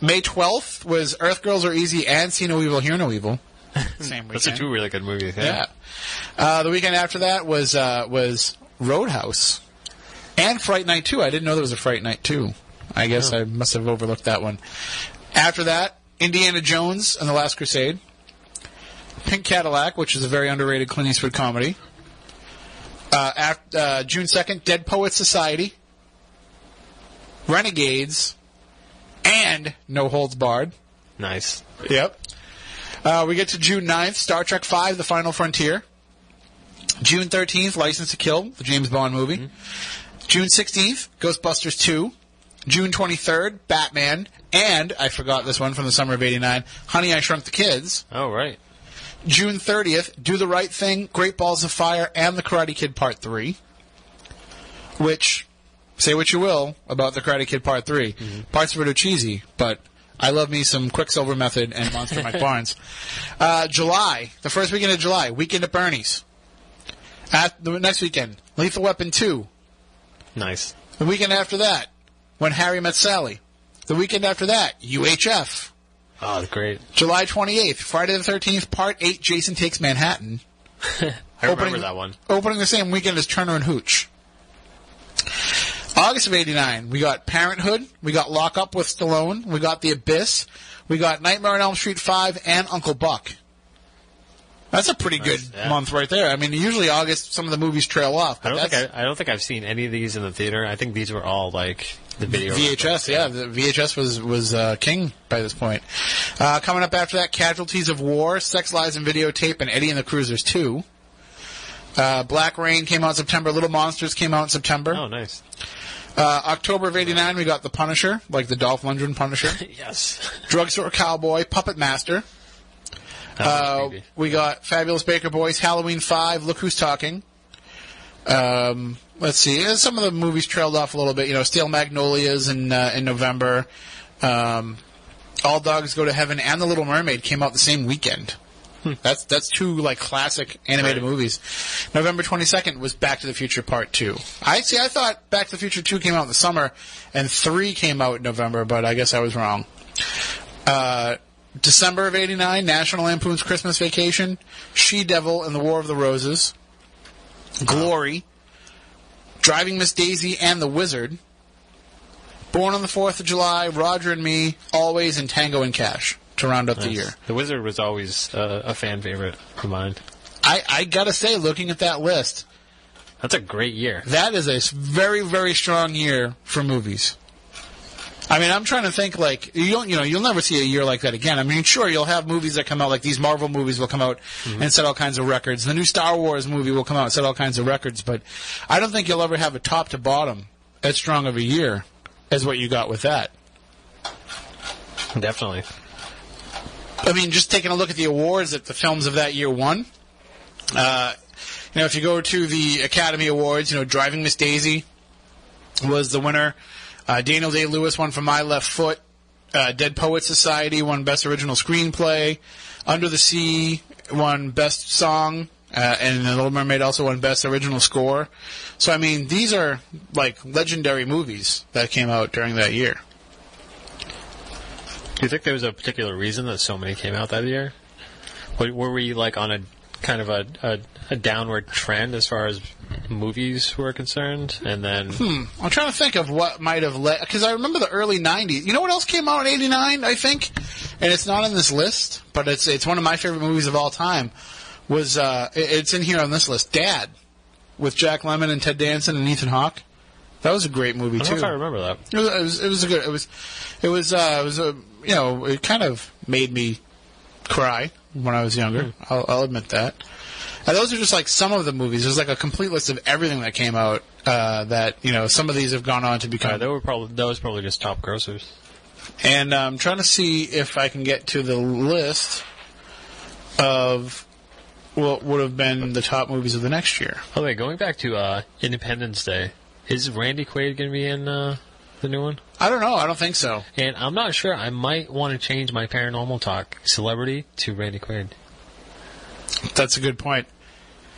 May 12th was Earth Girls Are Easy and See No Evil, Hear No Evil. Same weekend. Those are two really good movies. Yeah. Yeah. Uh, the weekend after that was uh, was Roadhouse and Fright Night 2. I didn't know there was a Fright Night 2. I guess I must have overlooked that one. After that, Indiana Jones and the Last Crusade. Pink Cadillac, which is a very underrated Clint Eastwood comedy. Uh, after, uh, June 2nd, Dead Poets Society. Renegades. And No Holds Barred. Nice. Yep. Uh, we get to June 9th, Star Trek V, The Final Frontier. June 13th, License to Kill, the James Bond movie. June 16th, Ghostbusters 2. June 23rd, Batman. And, I forgot this one from the summer of 89, Honey, I Shrunk the Kids. Oh right. June 30th, Do the Right Thing, Great Balls of Fire, and The Karate Kid Part 3. Which, say what you will about The Karate Kid Part 3. Parts of it are cheesy, but I love me some Quicksilver Method and Monster Mike Barnes. Uh, July, the first weekend of July, Weekend at Bernie's. At the next weekend, Lethal Weapon 2. Nice. The weekend after that, When Harry Met Sally. The weekend after that, UHF. Oh, great. July 28th, Friday the 13th, Part 8, Jason Takes Manhattan. I remember that one. Opening the same weekend as Turner and Hooch. August of 89, we got Parenthood, we got Lock Up with Stallone, we got The Abyss, we got Nightmare on Elm Street 5, and Uncle Buck. That's a pretty good yeah. month right there. I mean, usually August, some of the movies trail off. I don't that's think I, I don't think I've seen any of these in the theater. I think these were all like the video. VHS, yeah, the VHS was was uh, king by this point. Uh, coming up after that, Casualties of War, Sex Lies and Videotape, and Eddie and the Cruisers 2. Uh, Black Rain came out in September. Little Monsters came out in September. Oh, nice. Uh, October of '89, we got The Punisher, like the Dolph Lundgren Punisher. Yes. Drugstore Cowboy, Puppet Master. Uh, we got Fabulous Baker Boys, Halloween Five, Look Who's Talking. Um, let's see, uh, some of the movies trailed off a little bit. You know, Steel Magnolias in uh, in November. Um, All Dogs Go to Heaven and The Little Mermaid came out the same weekend. That's that's two like classic animated Right. movies. November twenty second was Back to the Future Part Two. I see. I thought Back to the Future Two came out in the summer, and three came out in November, but I guess I was wrong. Uh, December of '89, National Lampoon's Christmas Vacation, She Devil and the War of the Roses, Glory, Driving Miss Daisy and the Wizard, Born on the Fourth of July, Roger and Me, Always, and Tango and Cash to round up the year. The Wizard was always uh, a fan favorite of mine. I, I gotta say, looking at that list, That's a great year. That is a very, very strong year for movies. I mean, I'm trying to think like you don't, you know, you'll never see a year like that again. I mean, sure, you'll have movies that come out like these Marvel movies will come out and set all kinds of records. The new Star Wars movie will come out and set all kinds of records, but I don't think you'll ever have a top to bottom as strong of a year as what you got with that. Definitely. I mean, just taking a look at the awards that the films of that year won. Uh, you know, if you go to the Academy Awards, you know, Driving Miss Daisy was the winner. Uh, Daniel Day Lewis won for My Left Foot. Uh, Dead Poet Society won Best Original Screenplay. Under the Sea won Best Song. Uh, and The Little Mermaid also won Best Original Score. So, I mean, these are like legendary movies that came out during that year. Do you think there was a particular reason that so many came out that year? Were, were we like on a kind of a, a, a downward trend as far as movies were concerned, and then hmm. I'm trying to think of what might have led because I remember the early '90s. You know what else came out in '89? I think, and it's not on this list, but it's it's one of my favorite movies of all time. Was uh, it- it's in here on this list? Dad, with Jack Lemmon and Ted Danson and Ethan Hawke. That was a great movie I don't too. I remember that. It was, it was it was a good it was it was uh, it was a you know it kind of made me cry when I was younger. I'll, I'll admit that. And those are just like some of the movies. There's like a complete list of everything that came out. Uh, that you know some of these have gone on to become. Uh, they were probably that was probably just top grossers. and I'm trying to see if I can get to the list of what would have been the top movies of the next year. Oh wait, going back to uh, Independence Day, is Randy Quaid going to be in uh, the new one? I don't know. I don't think so. And I'm not sure. I might want to change my paranormal talk celebrity to Randy Quaid. That's a good point.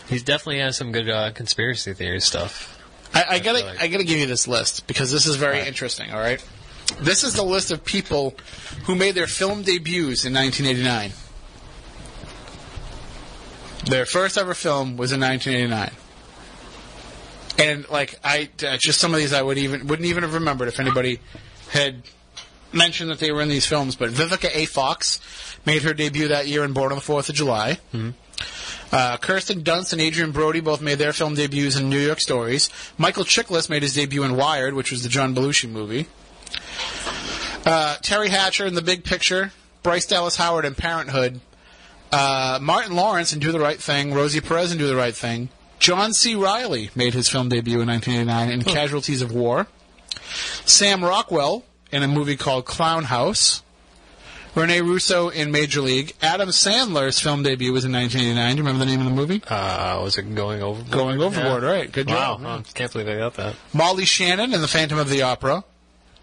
He's definitely has some good uh, conspiracy theory stuff. I, I gotta, like- I gotta give you this list because this is very Alright. interesting. All right, this is the list of people who made their film debuts in 1989. Their first ever film was in 1989, and like I, uh, just some of these I would even wouldn't even have remembered if anybody had mentioned that they were in these films. But Vivica A. Fox made her debut that year in Born on the Fourth of July. Uh, Kirsten Dunst and Adrien Brody both made their film debuts in New York Stories. Michael Chiklis made his debut in Wired, which was the John Belushi movie. Uh, Teri Hatcher in The Big Picture. Bryce Dallas Howard in Parenthood. Uh, Martin Lawrence in Do the Right Thing. Rosie Perez in Do the Right Thing. John C. Reilly made his film debut in 1989 in Casualties of War. Sam Rockwell in a movie called Clown House. Rene Russo in Major League. Adam Sandler's film debut was in 1989. Do you remember the name of the movie? Uh, was it going overboard? Going Overboard, Yeah. right. Good Wow, job. I can't believe I got that. Molly Shannon in The Phantom of the Opera.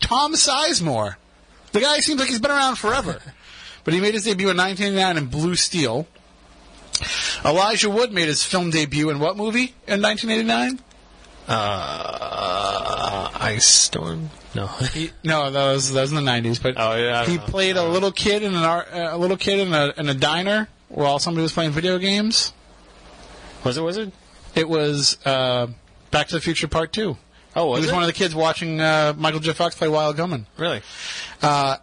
Tom Sizemore. The guy seems like he's been around forever. but he made his debut in 1989 in Blue Steel. Elijah Wood made his film debut in what movie in 1989? Uh, Ice Storm? No. He, no, that was that was in the 90s. But Oh, yeah, he know. played a little kid in an a little kid in a in a diner while somebody was playing video games. was it Wizard? It was uh, Back to the Future Part Two. Oh, was He was it? one of the kids watching uh, Michael J. Fox play Wild Gunman. Really? Uh,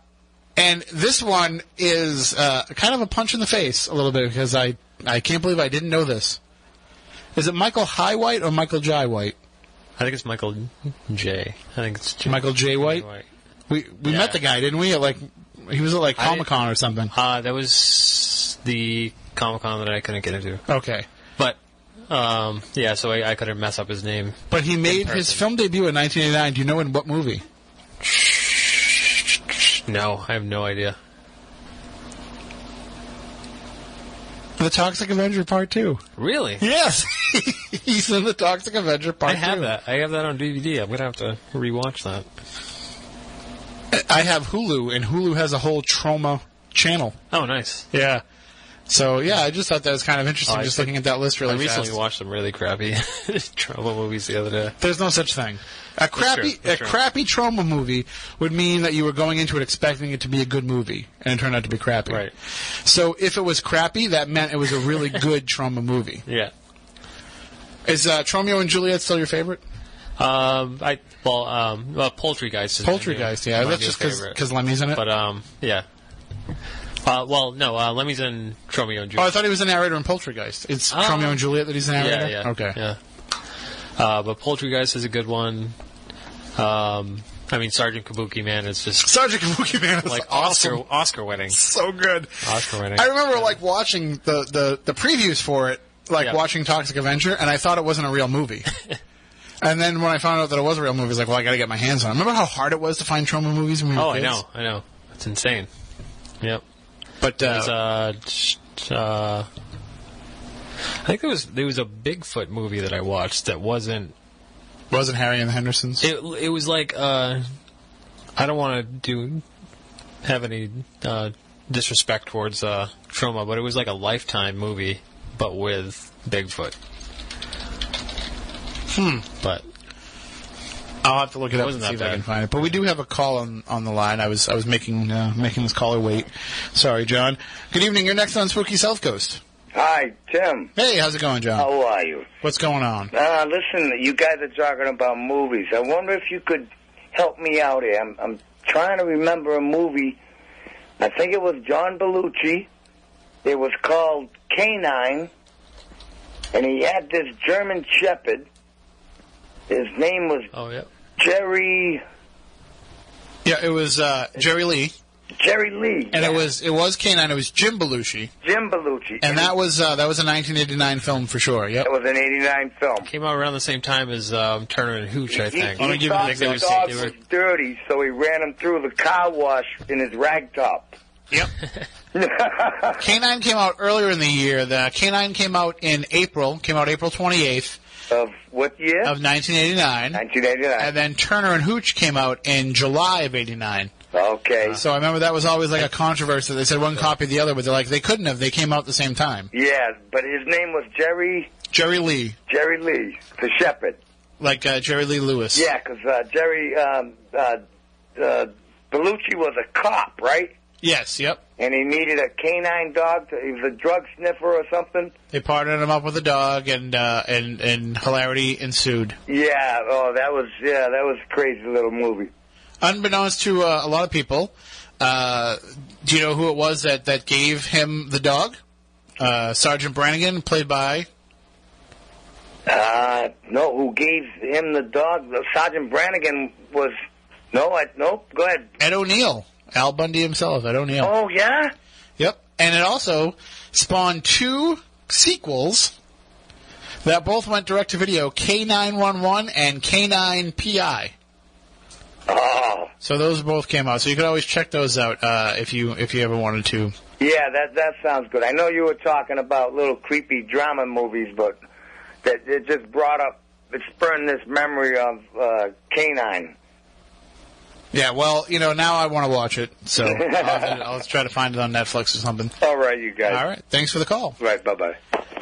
and this one is uh, kind of a punch in the face a little bit because I, I can't believe I didn't know this. Is it Michael High White or Michael Jai White? I think it's Michael J. I think it's J. Michael J. White. We we Yeah. met the guy, didn't we? At like he was at like Comic Con or something. Uh, that was the Comic Con that I couldn't get into. Okay, But, um, yeah, so I, I couldn't mess up his name. but he made his film debut in 1989. Do you know in what movie? No, I have no idea. The Toxic Avenger Part Two. Really? Yes, he's in the Toxic Avenger Part I have 2. that. I have that on DVD. I'm gonna have to rewatch that. I have Hulu, and Hulu has a whole Troma channel. Oh, nice. Yeah. So yeah, I just thought that was kind of interesting. Oh, just looking at that list really I recently fast. watched some really crappy Troma movies the other day. There's no such thing. A crappy, a crappy Troma movie would mean that you were going into it expecting it to be a good movie, and it turned out to be crappy. Right. So if it was crappy, that meant it was a really good Troma movie. Yeah. Is uh, Tromeo and Juliet still your favorite? Um, I well, um, well, Poultrygeist is my new- Poultrygeist, yeah. That's just because. Lemmy's in it. But um, yeah. Uh, well, no, uh, Lemmy's in Tromeo and Juliet. oh, I thought he was the narrator in Poultrygeist. It's Oh. Tromeo and Juliet that he's the narrator. yeah, yeah, Okay. yeah. Uh, but Poultrygeist is a good one. Um, I mean, Sergeant Kabuki, man, it's just Sergeant Kabuki Man is like awesome. Oscar Oscar winning. so good. Oscar winning. I remember like watching the, the, the previews for it, like Yeah. watching Toxic Avenger, and I thought it wasn't a real movie. and then when I found out that it was a real movie, I was like, well, I got to get my hands on. it. Remember how hard it was to find Troma movies when we were Oh, I know, I know. It's insane. Yep. But uh, There's uh, uh, I think there was there was a Bigfoot movie that I watched that wasn't. wasn't Harry and the Hendersons? It it was like uh, I don't want to do have any uh, disrespect towards uh, Troma, but it was like a lifetime movie, but with Bigfoot. Hmm. But I'll have to look it up and see that if I can find it. But we do have a call on, on the line. I was I was making uh, making this caller wait. Sorry, John. Good evening. You're next on Spooky South Coast. Hi, Tim. Hey, how's it going, John? How are you? What's going on? Uh, listen, you guys are talking about movies. I wonder if you could help me out here. I'm, I'm trying to remember a movie. I think it was John Belushi. It was called K-9, and he had this German Shepherd. His name was Oh yeah. Jerry Yeah, it was uh, Jerry Lee, Jerry Lee, and yeah. it was it was K-9. It was Jim Belushi, Jim Belushi, and that was uh, that was a 1989 film for sure. Yep. It was an '89 film. Came out around the same time as um, Turner and Hooch, I think. he Let me give thought the example. dog They was were- dirty, so he ran him through the car wash in his rag top. Yep. K-9 came out earlier in the year. The K-9 came out in April. Came out April 28th Of what year? of 1989, 1989. and then Turner and Hooch came out in July of '89. Okay. So I remember that was always like a controversy. They said one copied the other, but they're like they couldn't have. They came out at the same time. yeah, but his name was Jerry Jerry Lee, Jerry Lee, the shepherd. like uh, Jerry Lee Lewis. Yeah, 'cause uh, Jerry um, uh, uh, Belushi was a cop, right? Yes. Yep. And he needed a canine dog. To, he was a drug sniffer or something. They partnered him up with a dog, and uh, and and hilarity ensued. Yeah. Oh, that was yeah, that was a crazy little movie. Unbeknownst to uh, a lot of people, uh, do you know who it was that that gave him the dog? Uh, Sergeant Brannigan, played by Uh, no, who gave him the dog? Sergeant Brannigan was. No, I no. Go ahead. Ed O'Neill, Al Bundy himself. Ed O'Neill. Oh yeah. Yep. And it also spawned two sequels that both went direct to video: K-911 and K9PI. Oh. So those both came out. So you could always check those out uh, if you if you ever wanted to. Yeah, that that sounds good. I know you were talking about little creepy Troma movies, but that it just brought up, it spurned this memory of uh, K-9. Yeah. Well, you know, now I want to watch it, so I'll, I'll try to find it on Netflix or something. All right, you guys. All right. Thanks for the call. Right. Bye bye.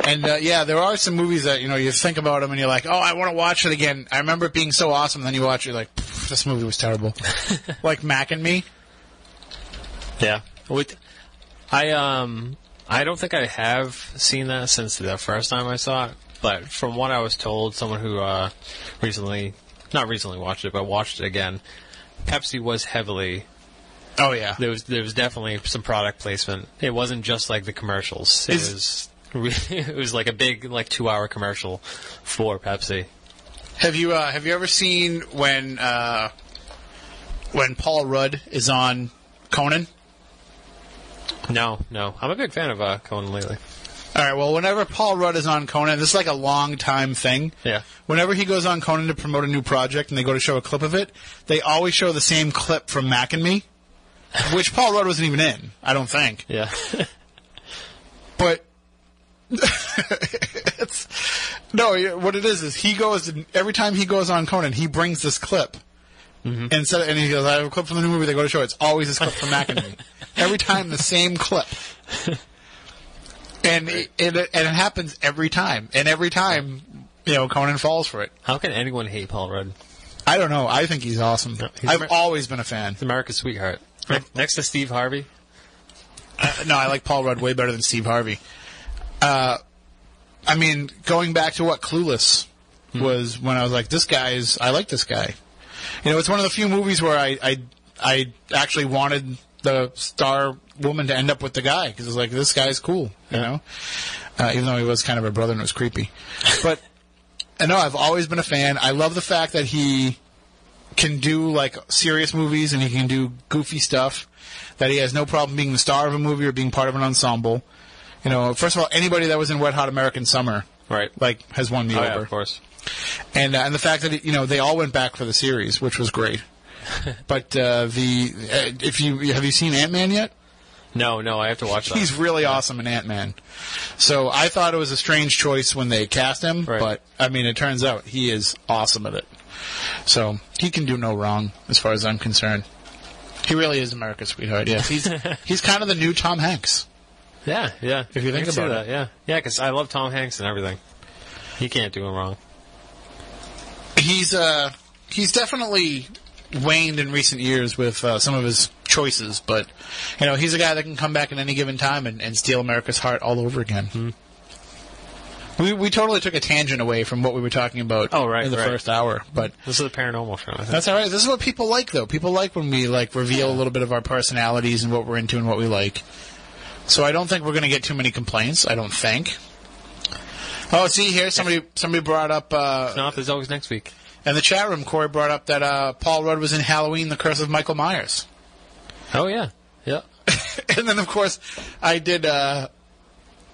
And uh, yeah, there are some movies that you know you think about them and you're like, oh, I want to watch it again. I remember it being so awesome. Then you watch it, like, this movie was terrible. like Mac and Me. Yeah. With, I um I don't think I have seen that since the first time I saw it, but from what I was told, someone who uh recently not recently watched it, but watched it again, Pepsi was heavily Oh yeah. there was there was definitely some product placement. It wasn't just like the commercials. It Is- was it was like a big like 2-hour commercial for Pepsi. Have you uh, have you ever seen when uh, when Paul Rudd is on Conan? No, no. I'm a big fan of uh Conan lately. All right. Well, whenever Paul Rudd is on Conan, this is like a long time thing. Yeah. Whenever he goes on Conan to promote a new project and they go to show a clip of it, they always show the same clip from Mac and Me, which Paul Rudd wasn't even in. I don't think. Yeah. But it's no. What it is is he goes every time he goes on Conan, he brings this clip. Mm-hmm. And so, and he goes, I have a clip from the new movie they go to show. It's always this clip from Mac and Me. Every time the same clip. And it, it, and it happens every time. And every time, you know, Conan falls for it. How can anyone hate Paul Rudd? I don't know. I think he's awesome. he's I've Amer- always been a fan. He's America's sweetheart. Ne- Next to Steve Harvey. Uh, no, I like Paul Rudd way better than Steve Harvey. Uh, I mean, going back to what Clueless was when I was like, this guy is, I like this guy. You know, it's one of the few movies where I, I, I actually wanted the star woman to end up with the guy because it's like, this guy's cool, you know? Uh, even though he was kind of a brother and was creepy. But, I know I've always been a fan. I love the fact that he can do like serious movies and he can do goofy stuff. That he has no problem being the star of a movie or being part of an ensemble. You know, first of all, anybody that was in Wet Hot American Summer, Right. like, has won me Oh, yeah, over. of course. And uh, and the fact that you know they all went back for the series, which was great. but uh, the uh, if you have you seen Ant Man yet? No, no, I have to watch that. He's really awesome in Ant Man. So I thought it was a strange choice when they cast him, Right. but I mean, it turns out he is awesome at it. So he can do no wrong, as far as I'm concerned. He really is America's sweetheart. Yes, he's he's kind of the new Tom Hanks. yeah, yeah. If you think about that, yeah, yeah, because I love Tom Hanks and everything. He can't do him wrong. He's uh he's definitely waned in recent years with uh, some of his choices. but you know he's a guy that can come back at any given time and, and steal America's heart all over again. Hmm. We we totally took a tangent away from what we were talking about Oh, right, in the right. first hour, but This is a paranormal show. I think. that's all right. This is what people like, though. People like when we like reveal a little bit of our personalities and what we're into and what we like. So I don't think we're going to get too many complaints. I don't think. Oh, see here, somebody somebody brought up uh, no, there's always next week. in the chat room. Corey brought up that uh, Paul Rudd was in Halloween: The Curse of Michael Myers. Oh yeah, yeah. and then of course I did uh,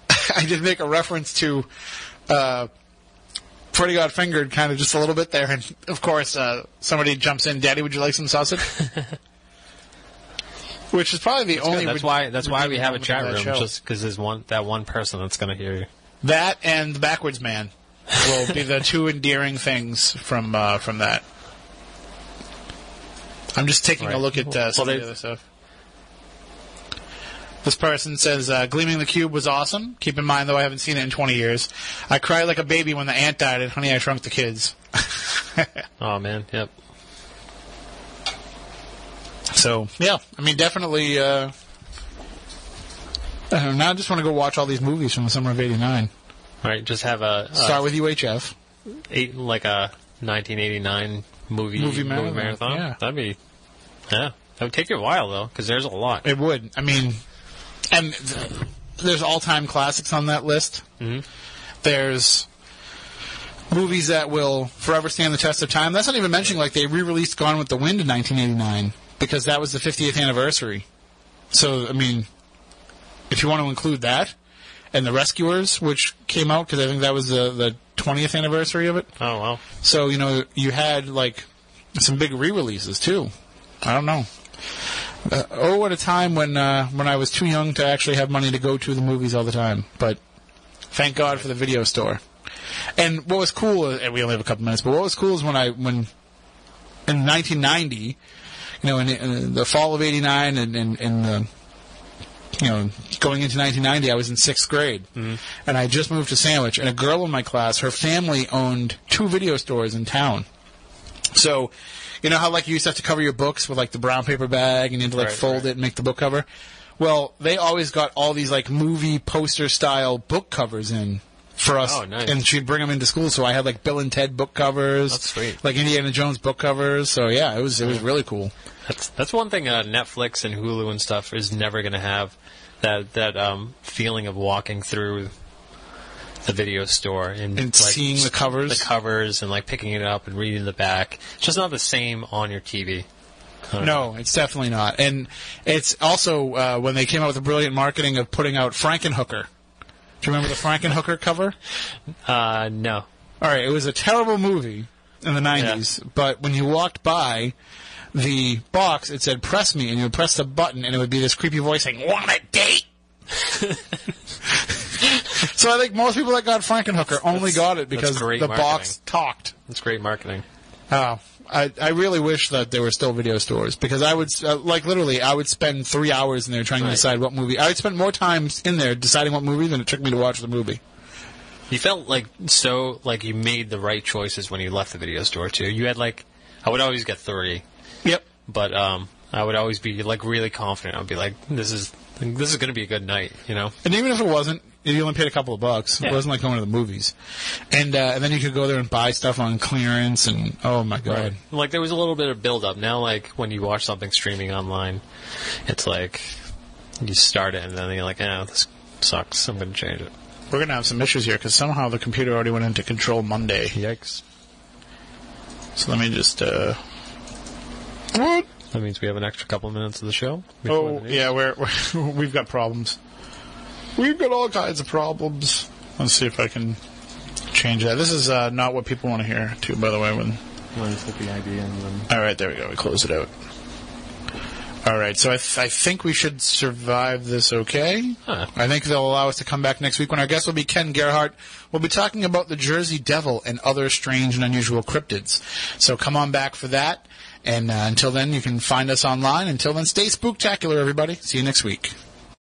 I did make a reference to uh, Freddy Got Fingered kind of just a little bit there, and of course uh, somebody jumps in, Daddy, would you like some sausage? Which is probably the only. that's re- why. That's why we have a chat room, just because there's one that one person that's gonna hear you. that and the Backwards Man will be the two endearing things from uh, from that. I'm just taking a look at uh, some Well, of the other stuff. This person says, uh, Gleaming the Cube was awesome. Keep in mind, though, I haven't seen it in 20 years. I cried like a baby when the ant died and Honey, I Shrunk the Kids. Oh man, yep. so, yeah, I mean, definitely. Uh, I now I just want to go watch all these movies from the summer of 89. All right, just have a, Start with UHF. eight, like a 1989 movie Movie marathon, yeah. That'd be, yeah. That would take you a while though, because there's a lot. It would. I mean, and th- there's all-time classics on that list. Mhm. There's movies that will forever stand the test of time. That's not even mentioning like they re-released Gone with the Wind in 1989 because that was the 50th anniversary. So I mean, if you want to include that and the Rescuers, which came out because I think that was the the 20th anniversary of it. Oh wow! So you know you had like some big re-releases too. I don't know. Uh, oh, at a time when uh, when I was too young to actually have money to go to the movies all the time. But thank God for the video store. And what was cool, and we only have a couple minutes, but what was cool is when I when in 1990, you know, in, in the fall of '89, and in, in the you know, going into 1990, I was in sixth grade, and I just moved to Sandwich. And a girl in my class, her family owned two video stores in town. So, you know how like you used to have to cover your books with like the brown paper bag, and you had to like Right, fold right. it and make the book cover. Well, they always got all these like movie poster style book covers in for us, Oh, nice. and she'd bring them into school. So I had like Bill and Ted book covers, That's sweet. like Indiana Jones book covers. So yeah, it was it was really cool. That's that's one thing uh, Netflix and Hulu and stuff is never going to have that that um, feeling of walking through the video store and, And seeing the covers. the covers, and like picking it up and reading the back. It's just not the same on your TV. Don't know. No, it's definitely not. And it's also uh, when they came out with the brilliant marketing of putting out Frankenhooker. Do you remember the Frankenhooker cover? Uh, no. All right, it was a terrible movie in the 90s, but when you walked by the box, it said press me, and you would press the button, and it would be this creepy voice saying, Want a date? so I think most people that got Frankenhooker only That's- got it because the marketing. box talked. It's great marketing. Oh, I, I really wish that there were still video stores because I would uh, like literally I would spend three hours in there trying to decide what movie. I would spend more time in there deciding what movie than it took me to watch the movie. You felt like so like you made the right choices when you left the video store too. You had like I would always get three, Yep. but um, I would always be like really confident. I'd be like, this is this is going to be a good night, you know. And even if it wasn't, you only paid a couple of bucks. It wasn't like going to the movies. And uh, and then you could go there and buy stuff on clearance. And oh my god, Like there was a little bit of build up. Now, like when you watch something streaming online, it's like you start it and then you're like, "Yeah, this sucks. I'm going to change it." we're gonna have some issues here because somehow the computer already went into Control Monday. Yikes! So let me just. uh What? That means we have an extra couple minutes of the show. Oh the yeah, we're, we're we've got problems. We've got all kinds of problems. Let's see if I can change that. This is uh, not what people want to hear, too. By the way, when Let's hit the idea and then all right, there we go. We close it out. All right, so I, th- I think we should survive this okay. Huh. I think they'll allow us to come back next week when our guest will be Ken Gerhard. We'll be talking about the Jersey Devil and other strange and unusual cryptids. So come on back for that. And uh, until then, you can find us online. Until then, stay spooktacular, everybody. See you next week.